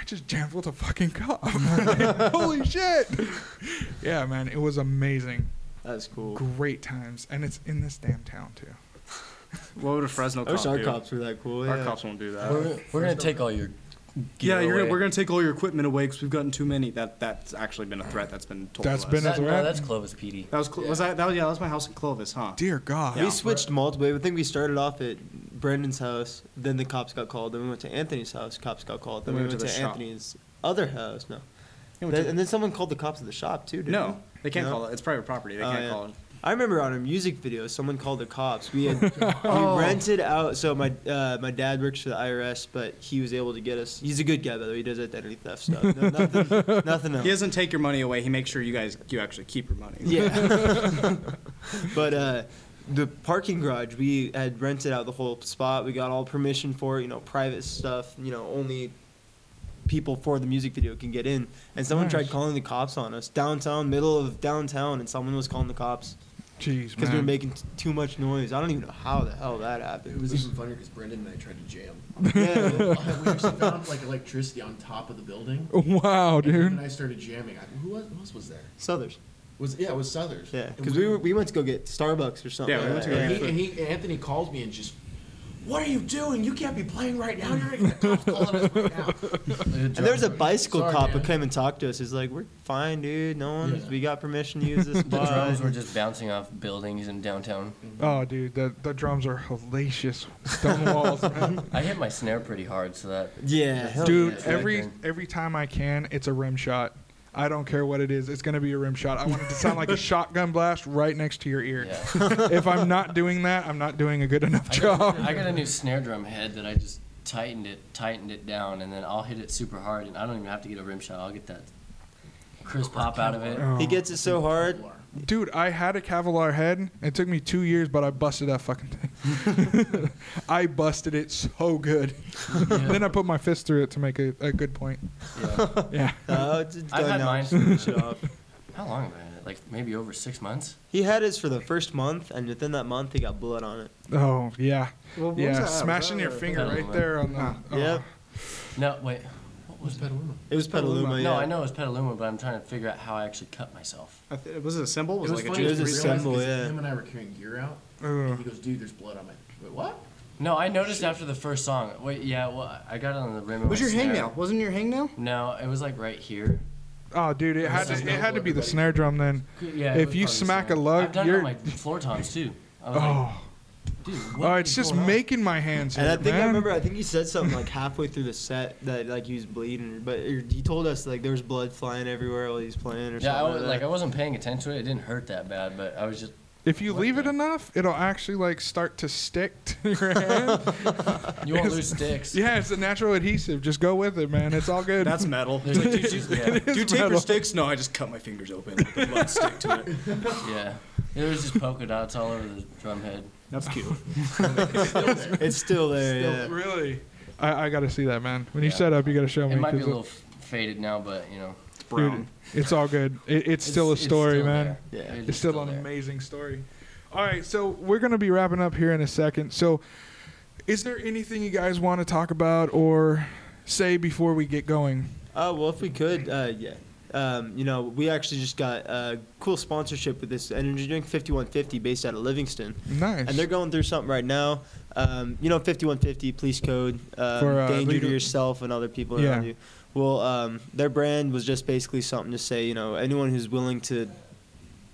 S3: "I just jammed with a fucking <laughs> cop. <laughs> Holy shit!" Yeah, man, it was amazing.
S15: That's cool.
S3: Great times, and it's in this damn town too.
S17: What would a Fresno
S15: I wish
S17: cop
S15: our
S17: do?
S15: cops were that cool.
S17: Our
S15: yeah.
S17: cops won't do that.
S19: We're, we're gonna take all your.
S17: Yeah, you're gonna, we're gonna take all your equipment away because we've gotten too many. That that's actually been a threat that's been told.
S3: That's
S17: to
S3: been a
S17: us.
S3: That- no, threat?
S19: that's Clovis PD.
S17: That was Clo- was that that was yeah that was my house in Clovis, huh?
S3: Dear God.
S15: We switched multiple. I think we started off at Brandon's house, then the cops got called. Then we went to Anthony's house, cops got called. Then we, went, to,
S17: the shop.
S15: Anthony's other house. No.
S17: Yeah, we
S15: Then-
S17: took-
S15: and then someone called the cops at the shop too. Didn't
S17: No,
S15: they?
S17: they can't
S15: No?
S17: call it. It's private property. They
S15: Oh,
S17: can't
S15: yeah.
S17: call it.
S15: I remember on a music video, someone called the cops. We had <laughs>
S17: Oh.
S15: we rented out. So my uh, my dad works for the IRS, but he was able to get us. He's a good guy, by the way. He does identity theft stuff. No, <laughs> nothing, nothing else.
S17: He doesn't take your money away. He makes sure you guys you actually keep your money.
S15: Yeah. <laughs> but uh, the parking garage, we had rented out the whole spot. We got all permission for it, you know, private stuff. You know, only people for the music video can get in. And someone
S3: Nice.
S15: tried calling the cops on us downtown, middle of downtown, and someone was calling the cops
S3: Jeez,
S15: because we were making t- too much noise. I don't even know how the hell that happened.
S18: It was even funnier because Brendan and I tried to jam.
S15: Yeah. <laughs>
S18: we actually found like electricity on top of the building. <laughs>
S3: Wow,
S18: And him
S3: dude.
S18: And I started jamming. I, who, was, who else was there?
S15: Southers.
S18: Was yeah, it was Southers.
S15: Yeah, because we, were, we went to go get Starbucks or something.
S17: Yeah, we went to go
S18: and
S17: get
S18: he, and he, Anthony calls me and just "What are you doing? You can't be playing right now. You're gonna get the cops calling us right now."
S15: And there was a bicycle
S18: Sorry,
S15: cop who
S18: man.
S15: came and talked to us. He's like, "We're fine, dude. No one's.
S19: Yeah.
S15: We got permission to use this <laughs>
S19: The
S15: spot."
S19: drums were just bouncing off buildings in downtown.
S3: Oh, dude, the the drums are hellacious. Stone <laughs> walls, man.
S19: I hit my snare pretty hard, so that.
S15: Yeah,
S3: Dude,
S19: yeah.
S3: every every time I can, it's a rim shot. I don't care what it is. It's gonna be a rim shot. I want it to sound like a <laughs> shotgun blast right next to your ear. <laughs> if I'm not doing that, I'm not doing a good enough
S19: I got,
S3: job.
S19: I got a new snare drum head that I just tightened it, tightened it down, and then I'll hit it super hard, and I don't even have to get a rim shot. I'll get that crisp pop out of it.
S15: He gets it so hard.
S3: Dude, I had a Kevlar head. It took me two years, but I busted that fucking thing. <laughs> I busted it so good. then I put my fist through it to make a, a good point.
S19: Yeah.
S3: Yeah. <laughs>
S15: Uh, it's it's
S19: I've
S15: done
S19: had
S15: now.
S19: mine
S15: Finish it off.
S19: How long have I had it? Like maybe over six months.
S15: He had his for the first month, and within that month, he got blood on it.
S3: Oh yeah.
S17: Well, what was
S3: yeah,
S17: that?
S3: Smashing
S17: that
S3: your
S17: a-
S3: finger right there on the.
S17: Huh.
S3: oh.
S15: Yep.
S19: No, wait. What was
S18: Petaluma.
S15: It was Petaluma.
S19: No,
S15: yeah.
S19: I know it was Petaluma, but I'm trying to figure out how I actually cut myself.
S17: I th- was it a symbol?
S18: It was
S17: like
S18: funny.
S15: It was a
S18: to realize
S15: yeah.
S18: Him and I were carrying gear out.
S3: Ugh.
S18: And he goes, "Dude, there's blood on my." Wait, what?
S19: No, I noticed after the first song. Wait, yeah, well, I got it on the rim. of
S17: Was
S19: my
S17: your
S19: snare.
S17: hangnail? Wasn't your hangnail?
S19: No, it was like right here.
S3: Oh, dude, it had to, it had to be the snare drum then.
S19: Yeah. it
S3: If
S19: was
S3: you
S19: probably the
S3: smack a
S19: snare.
S3: lug,
S19: I've done it
S3: you're.
S19: on my floor toms too. I was
S3: Oh.
S19: like, dude, what
S3: Oh,
S19: is
S3: it's just
S19: going on?
S3: making my hands hurt,
S15: And I
S3: hurt,
S15: think I
S3: man.
S15: remember. I think you said something like halfway through the set that like he was bleeding, but or you told us like there was blood flying everywhere while he was playing or
S19: Yeah, I
S15: something.
S19: was,
S15: like
S19: like I wasn't paying attention to it. It didn't hurt that bad, but I was just.
S3: If you leave it enough, it'll actually like start to stick to <laughs> your <laughs> hand.
S19: You won't
S3: It's-
S19: lose sticks. <laughs>
S3: Yeah, it's a natural adhesive. Just go with it, man. It's all good.
S17: That's metal.
S19: There's like,
S17: Dude,
S19: yeah,
S17: Do you tape your sticks? No, I just cut my fingers open. Let the blood stick to it.
S19: yeah. There was just polka dots all over the drum head.
S17: That's cute.
S15: it's still there. yeah.
S3: Really? I, I got to see that, man. When you
S19: Yeah.
S3: set up, you got to show me.
S19: It might be a
S3: 'cause
S19: little f- faded now, but you know.
S3: it's Dude, it's all good. It, it's, still a story,
S19: still
S3: man.
S19: there.
S15: Yeah.
S19: It
S3: It's
S19: is
S3: still, an
S19: there.
S3: amazing story. All right, so we're gonna be wrapping up here in a second. So, is there anything you guys want to talk about or say before we get going?
S15: Oh well, if we could, uh, yeah. Um, you know, we actually just got a cool sponsorship with this energy drink, 5150, based out of Livingston.
S3: Nice.
S15: And they're going through something right now. Um, you know, 5150 police code, um,
S3: For, uh,
S15: danger
S3: legal-
S15: to yourself and other people
S3: Yeah.
S15: around you. Well, um, their brand was just basically something to say, you know, anyone who's willing to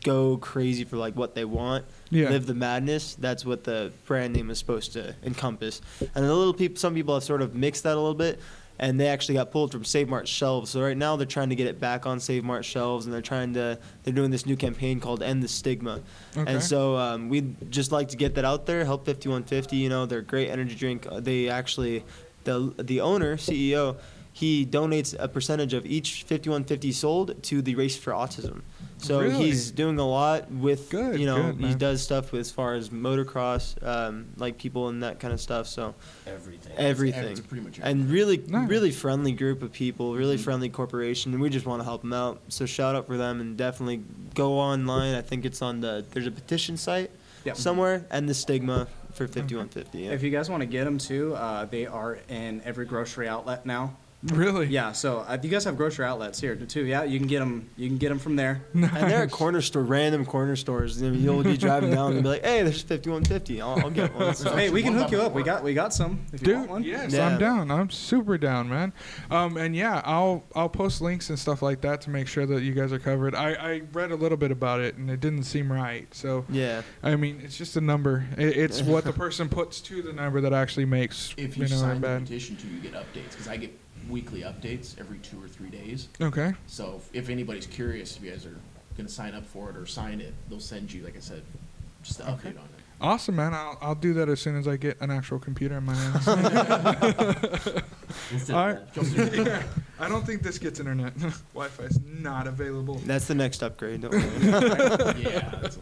S15: go crazy for like what they want,
S3: Yeah.
S15: live the madness. That's what the brand name is supposed to encompass. And a little people, some people have sort of mixed that a little bit, and they actually got pulled from Save Mart shelves. So right now they're trying to get it back on Save Mart shelves, and they're trying to they're doing this new campaign called End the Stigma.
S3: Okay.
S15: And so um, we'd just like to get that out there. Help 5150. You know, they're a great energy drink. Uh, They actually, the the owner CEO. He donates a percentage of each 5150 sold to the Race for Autism. So
S3: Really?
S15: he's doing a lot with,
S3: Good,
S15: you know,
S3: good,
S15: he does stuff with, as far as motocross, um, like people and that kind of stuff. So
S19: Everything.
S15: everything,
S18: It's pretty much
S15: and really,
S3: Nice.
S15: really friendly group of people, really
S18: Mm-hmm.
S15: friendly corporation, and we just want to help them out. So shout out for them, and definitely go online. I think it's on the there's a petition site
S17: Yep.
S15: somewhere, and the stigma for 5150. Yeah.
S17: If you guys want to get them too, uh, they are in every grocery outlet now.
S3: Really?
S17: Yeah, so uh, you guys have grocery outlets here too. Yeah, you can get them. You can get them from there. <laughs>
S15: And they're at corner store, random corner stores. You know, You'll be driving down and be like, "Hey, there's 5150. I'll, I'll get one." So- <laughs>
S17: hey, we can hook you up. We got we got some. If you
S3: Dude,
S17: want one.
S3: yes,
S15: Yeah.
S3: I'm down. I'm super down, man. Um, and yeah, I'll I'll post links and stuff like that to make sure that you guys are covered. I, I read a little bit about it and it didn't seem right. So
S15: Yeah.
S3: I mean, it's just a number. It, it's what the <laughs> person puts to the number that actually makes
S18: If you,
S3: you know
S18: sign the
S3: bad.
S18: petition too, you get updates because I get weekly updates every two or three days.
S3: Okay.
S18: So if, if anybody's curious, if you guys are going to sign up for it or sign it, they'll send you, like I said, just an update on.
S3: Awesome, man. I'll, I'll do that as soon as I get an actual computer in my hands. <laughs>
S19: Instead
S3: All. <laughs> I don't think this gets internet. <laughs> Wi-Fi is not available.
S15: That's the next upgrade. Don't worry.
S18: yeah. That's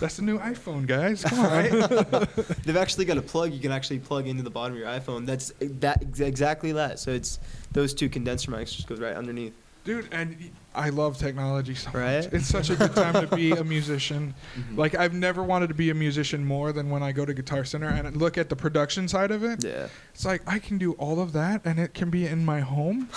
S3: That's the new iPhone, guys. Come on.
S15: They've actually got a plug you can actually plug into the bottom of your iPhone. That's that exactly that. So it's those two condenser mics just goes right underneath.
S3: Dude, and I love technology so
S15: Right?
S3: much. It's such a good time to be a <laughs> musician. Mm-hmm. Like I've never wanted to be a musician more than when I go to Guitar Center and look at the production side of it.
S15: Yeah.
S3: It's like I can do all of that and it can be in my home.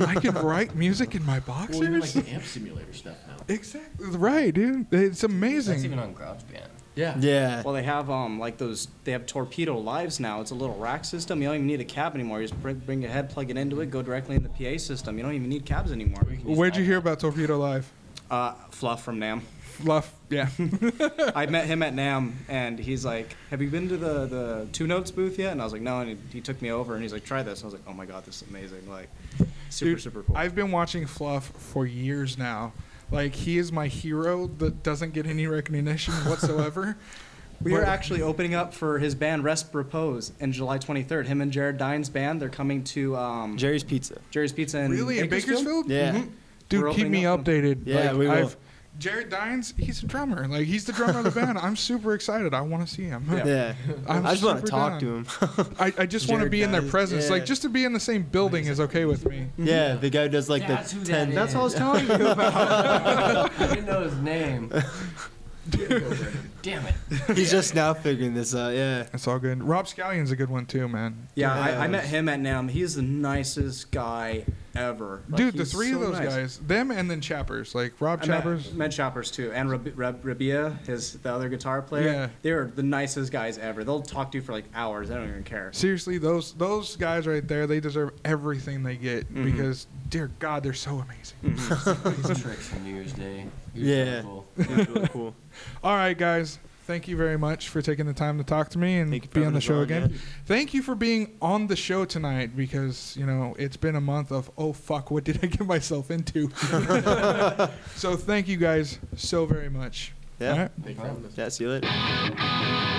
S3: I can <laughs> write music in my
S18: boxers Well, like
S3: boxers.
S18: the amp simulator stuff now.
S3: exactly right, dude. It's
S19: That's
S3: amazing.
S19: even on GarageBand.
S15: Yeah.
S20: Yeah.
S17: Well, they have um like those. They have torpedo lives now. It's a little rack system. You don't even need a cab anymore. You just bring, bring your head, plug it into it, go directly in the PA system. You don't even need cabs anymore.
S3: Where'd you hear about Torpedo Live?
S17: Uh, Fluff from NAMM.
S3: Fluff, yeah. <laughs>
S17: I met him at NAMM, and he's like, "Have you been to the the Two Notes booth yet?" And I was like, "No." And he, he took me over, and he's like, "Try this." I was like, "Oh my god, this is amazing!" Like, super
S3: Dude,
S17: super cool.
S3: I've been watching Fluff for years now. Like he is my hero that doesn't get any recognition <laughs> whatsoever.
S17: We are actually opening up for his band Rest Repose in July 23rd. Him and Jared Dines' band. They're coming to um,
S20: Jerry's Pizza.
S17: Jerry's Pizza in
S3: Really in Bakersfield?
S20: Yeah.
S17: Mhm.
S3: Dude, keep me
S17: up-
S3: updated.
S20: Yeah,
S3: Like,
S20: we will.
S3: I've- Jared Dines, he's a drummer. Like he's the drummer of the band. I'm super excited. I want to see him.
S20: Yeah.
S3: I'm
S20: I just want to talk
S3: down.
S20: to him.
S3: I, I just want to
S20: Jared
S3: be in their presence.
S20: yeah.
S3: Like just to be in the same building is okay with me.
S20: Yeah, the guy who does like
S19: That's
S20: the
S19: who
S20: ten.
S19: that
S17: That's all I was telling you about. <laughs>
S19: I didn't know his name. Damn it.
S20: He's just now figuring this out. Yeah.
S3: It's all good. Rob Scallon's a good one too, man.
S17: Yeah, I, I met him at NAMM. He's the nicest guy ever. Like,
S3: Dude, the
S17: he's
S3: three of those
S17: nice.
S3: guys, them and then Chappers, like Rob
S17: I met,
S3: Chappers.
S17: met Choppers too, and Rab- Rab- Rabea, his the other guitar player.
S3: Yeah.
S17: they're the nicest guys ever. They'll talk to you for like hours. I don't even care.
S3: Seriously, those those guys right there, they deserve everything they get
S17: Mhm.
S3: because, dear God, they're so amazing.
S19: These tricks from New Year's Day. He was
S20: Yeah.
S19: really cool.
S20: Really cool. <laughs>
S3: All right, guys. Thank you very much for taking the time to talk to me and
S20: Thank you for
S3: be on the show
S20: on,
S3: again.
S20: yeah.
S3: Thank you for being on the show tonight because, you know, it's been a month of, oh, fuck, what did I get myself into? <laughs> so thank you guys so very much.
S20: Yeah.
S3: All right?
S18: Thank you for having us.
S20: Yeah. See you later.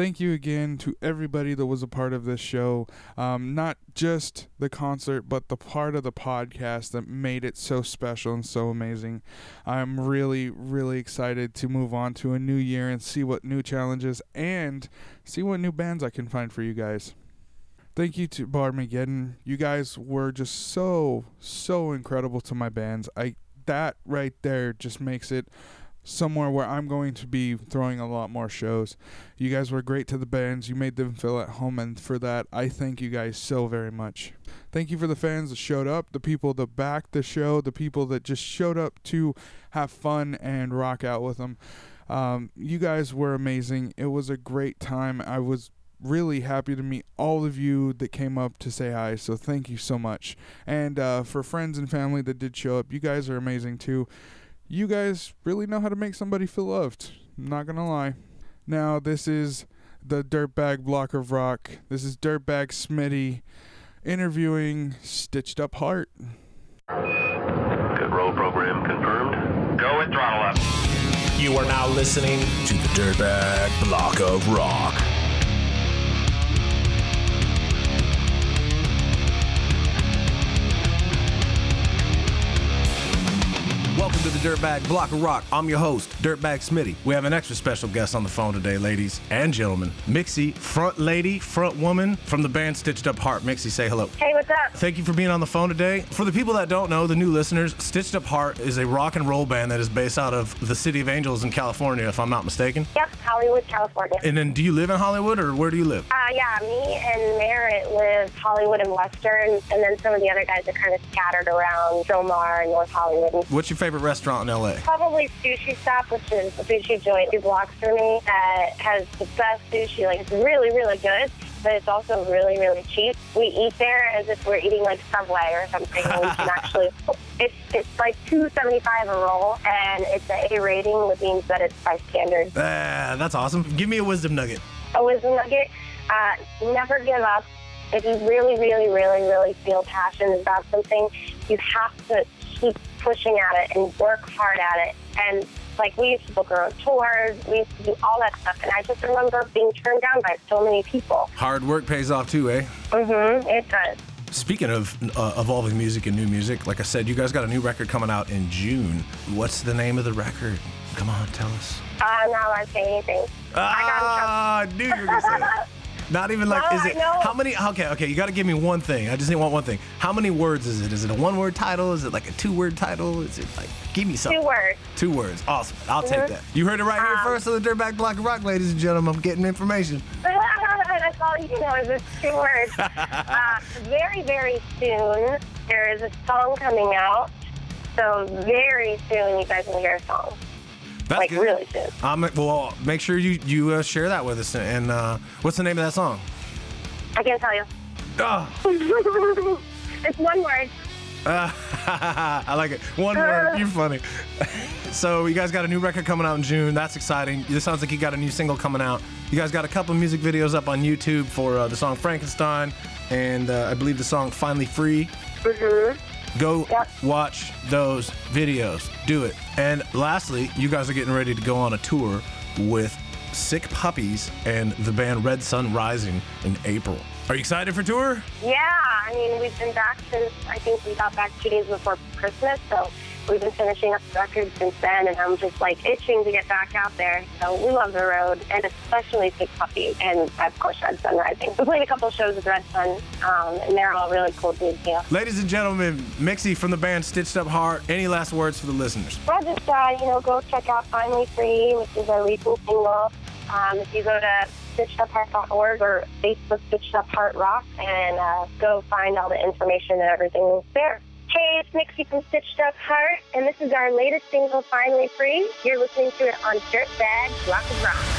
S3: Thank you again to everybody that was a part of this show. Um, not just the concert, but the part of the podcast that made it so special and so amazing. I'm really, really excited to move on to a new year and see what new challenges and see what new bands I can find for you guys. Thank you to Barmageddon. You guys were just so, so incredible to my bands. I that right there just makes it somewhere where I'm going to be throwing a lot more shows. You guys were great to the bands. You made them feel at home, and for that, I thank you guys so very much. Thank you for the fans that showed up, the people that backed the show, the people that just showed up to have fun and rock out with them. Um, you guys were amazing. It was a great time. I was really happy to meet all of you that came up to say hi. So thank you so much. And uh, for friends and family that did show up, you guys are amazing too you guys really know how to make somebody feel loved. I'm not gonna lie. Now this is the Dirtbag Block of Rock. This is Dirtbag Smitty interviewing Stitched Up Heart.
S14: Control program confirmed. Go with throttle up.
S21: You are now listening to the Dirtbag Block of Rock.
S22: Welcome to the Dirtbag Block of Rock. I'm your host, Dirtbag Smitty. We have an extra special guest on the phone today, ladies and gentlemen. Mixi, front lady, front woman from the band Stitched Up Heart. Mixi, say hello.
S23: Hey, what's up?
S22: Thank you for being on the phone today. For the people that don't know, the new listeners, Stitched Up Heart is a rock and roll band that is based out of the city of Angels in California, if I'm not mistaken.
S23: Yep, Hollywood, California.
S22: And then, do you live in Hollywood or where do you live?
S23: Uh, yeah, me and Merritt live Hollywood and Western, and then some of the other guys are kind of scattered around Sylmar and North Hollywood.
S22: What's your favorite restaurant in LA?
S23: Probably Sushi Stop, which is a sushi joint two blocks from me that has the best sushi. Like, it's really, really good, but it's also really, really cheap. We eat there as if we're eating like Subway or something. and we can <laughs> actually, it's it's like two seventy five a roll, and it's an A rating, which means that it's by standard.
S22: Ah, that's awesome. Give me a wisdom nugget.
S23: A wisdom nugget: uh, never give up. If you really, really, really, really feel passionate about something, you have to keep pushing at it and work hard at it. And like we used to book our own tours, we used to do all that stuff, and I just remember being turned down by so many people.
S22: Hard work pays off too, eh?
S23: Mm-hmm. It does.
S22: Speaking of uh, evolving music and new music, like I said, you guys got a new record coming out in June. What's the name of the record? Come on, tell us.
S23: Uh, I'm not allowed to say anything.
S22: Ah, I knew you were gonna say that. <laughs> Not even like,
S23: No,
S22: is
S23: I
S22: it?
S23: know.
S22: How many? Okay, okay, you got to give me one thing. I just need want one thing. How many words is it? Is it a one-word title? Is it like a two-word title? Is it like, give me something.
S23: Two words.
S22: Two words. Awesome. I'll take
S23: Mhm.
S22: that. You heard it right here
S23: Um,
S22: first on the Dirtbag Block of Rock, ladies and gentlemen. I'm getting information. <laughs>
S23: That's all you know is two words. <laughs> uh, very, very soon, there is a song coming out. So very soon, you guys will hear a song.
S22: That's
S23: like
S22: good.
S23: really soon.
S22: Um, well, make sure you you uh, share that with us. And uh, what's the name of that song?
S23: I can't tell you.
S22: Oh. <laughs>
S23: it's one word.
S22: Uh, <laughs> I like it. One word. You're <laughs> funny. so you guys got a new record coming out in June. That's exciting. This sounds like you got a new single coming out. You guys got a couple of music videos up on YouTube for uh, the song Frankenstein, and uh, I believe the song Finally Free.
S23: Mm-hmm.
S22: Go watch those videos. Do it. And lastly, you guys are getting ready to go on a tour with Sick Puppies and the band Red Sun Rising in April. Are you excited for tour?
S23: Yeah, I mean, we've been back since I think we got back two days before Christmas, so we've been finishing up the record since then, and I'm just like itching to get back out there. So we love the road, and especially Big Puppy, and of course Red Sun Rising. We played a couple shows with Red Sun, um, and they're all really cool dudes. Yeah.
S22: Ladies and gentlemen, Mixi from the band Stitched Up Heart. Any last words for the listeners?
S23: Well, just uh, you know, go check out Finally Free, which is our recent single. Um, if you go to stitchedupheart.org or Facebook Stitched Up Heart Rock, and uh, go find all the information and everything is there. Hey, it's Mixi from Stitched Up Heart, and this is our latest single, Finally Free. You're listening to it on Dirtbag Rock of Rock.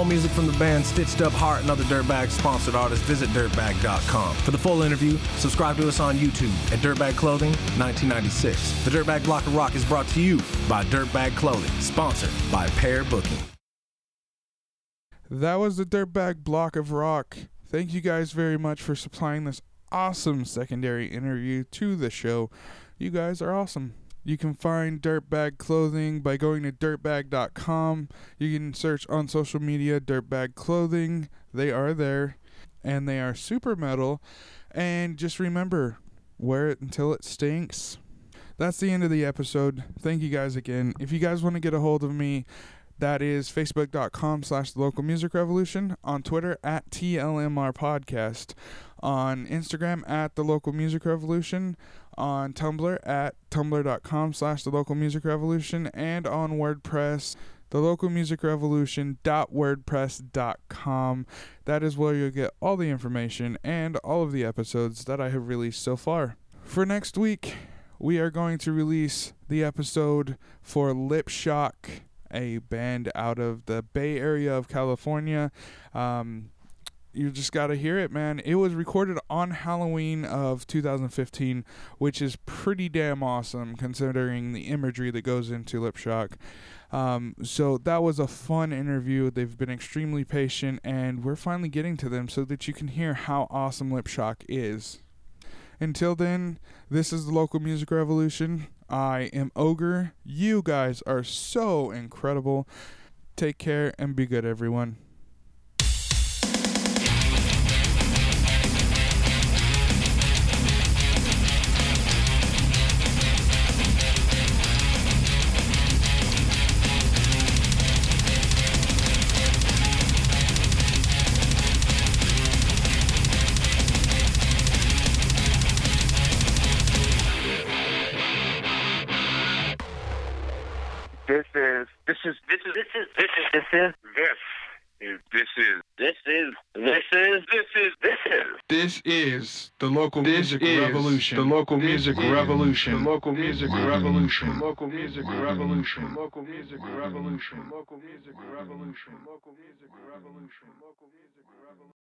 S22: More music from the band Stitched Up Heart and other Dirtbag sponsored artists, visit dirtbag.com. For the full interview, subscribe to us on YouTube at Dirtbag Clothing 1996. The Dirtbag Block of Rock is brought to you by Dirtbag Clothing, sponsored by Pair Booking.
S3: That was the Dirtbag Block of Rock. Thank you guys very much for supplying this awesome secondary interview to the show. You guys are awesome. You can find Dirtbag Clothing by going to dirtbag.com. You can search on social media Dirtbag Clothing. They are there and they are super metal. And just remember, wear it until it stinks. That's the end of the episode. Thank you guys again. If you guys want to get a hold of me, that is facebook.com slash local music revolution on twitter at tlmr podcast on instagram at the local music revolution on tumblr at tumblr.com slash the local music revolution and on wordpress the local music revolution.wordpress.com that is where you'll get all the information and all of the episodes that i have released so far for next week we are going to release the episode for lip shock a band out of the Bay Area of California. Um, you just got to hear it, man. It was recorded on Halloween of 2015, which is pretty damn awesome considering the imagery that goes into Lip Shock. Um, so that was a fun interview. They've been extremely patient, and we're finally getting to them so that you can hear how awesome Lip Shock is. Until then, this is the local music revolution. I am Ogre. You guys are so incredible. Take care and be good, everyone.
S24: This is this is this is this is this is this. This is this is this is this is this is
S3: this is the local music revolution.
S24: The local music revolution.
S3: The local music revolution.
S24: Local music revolution.
S3: Local music revolution. Local music revolution. Local music revolution. Local music revolution.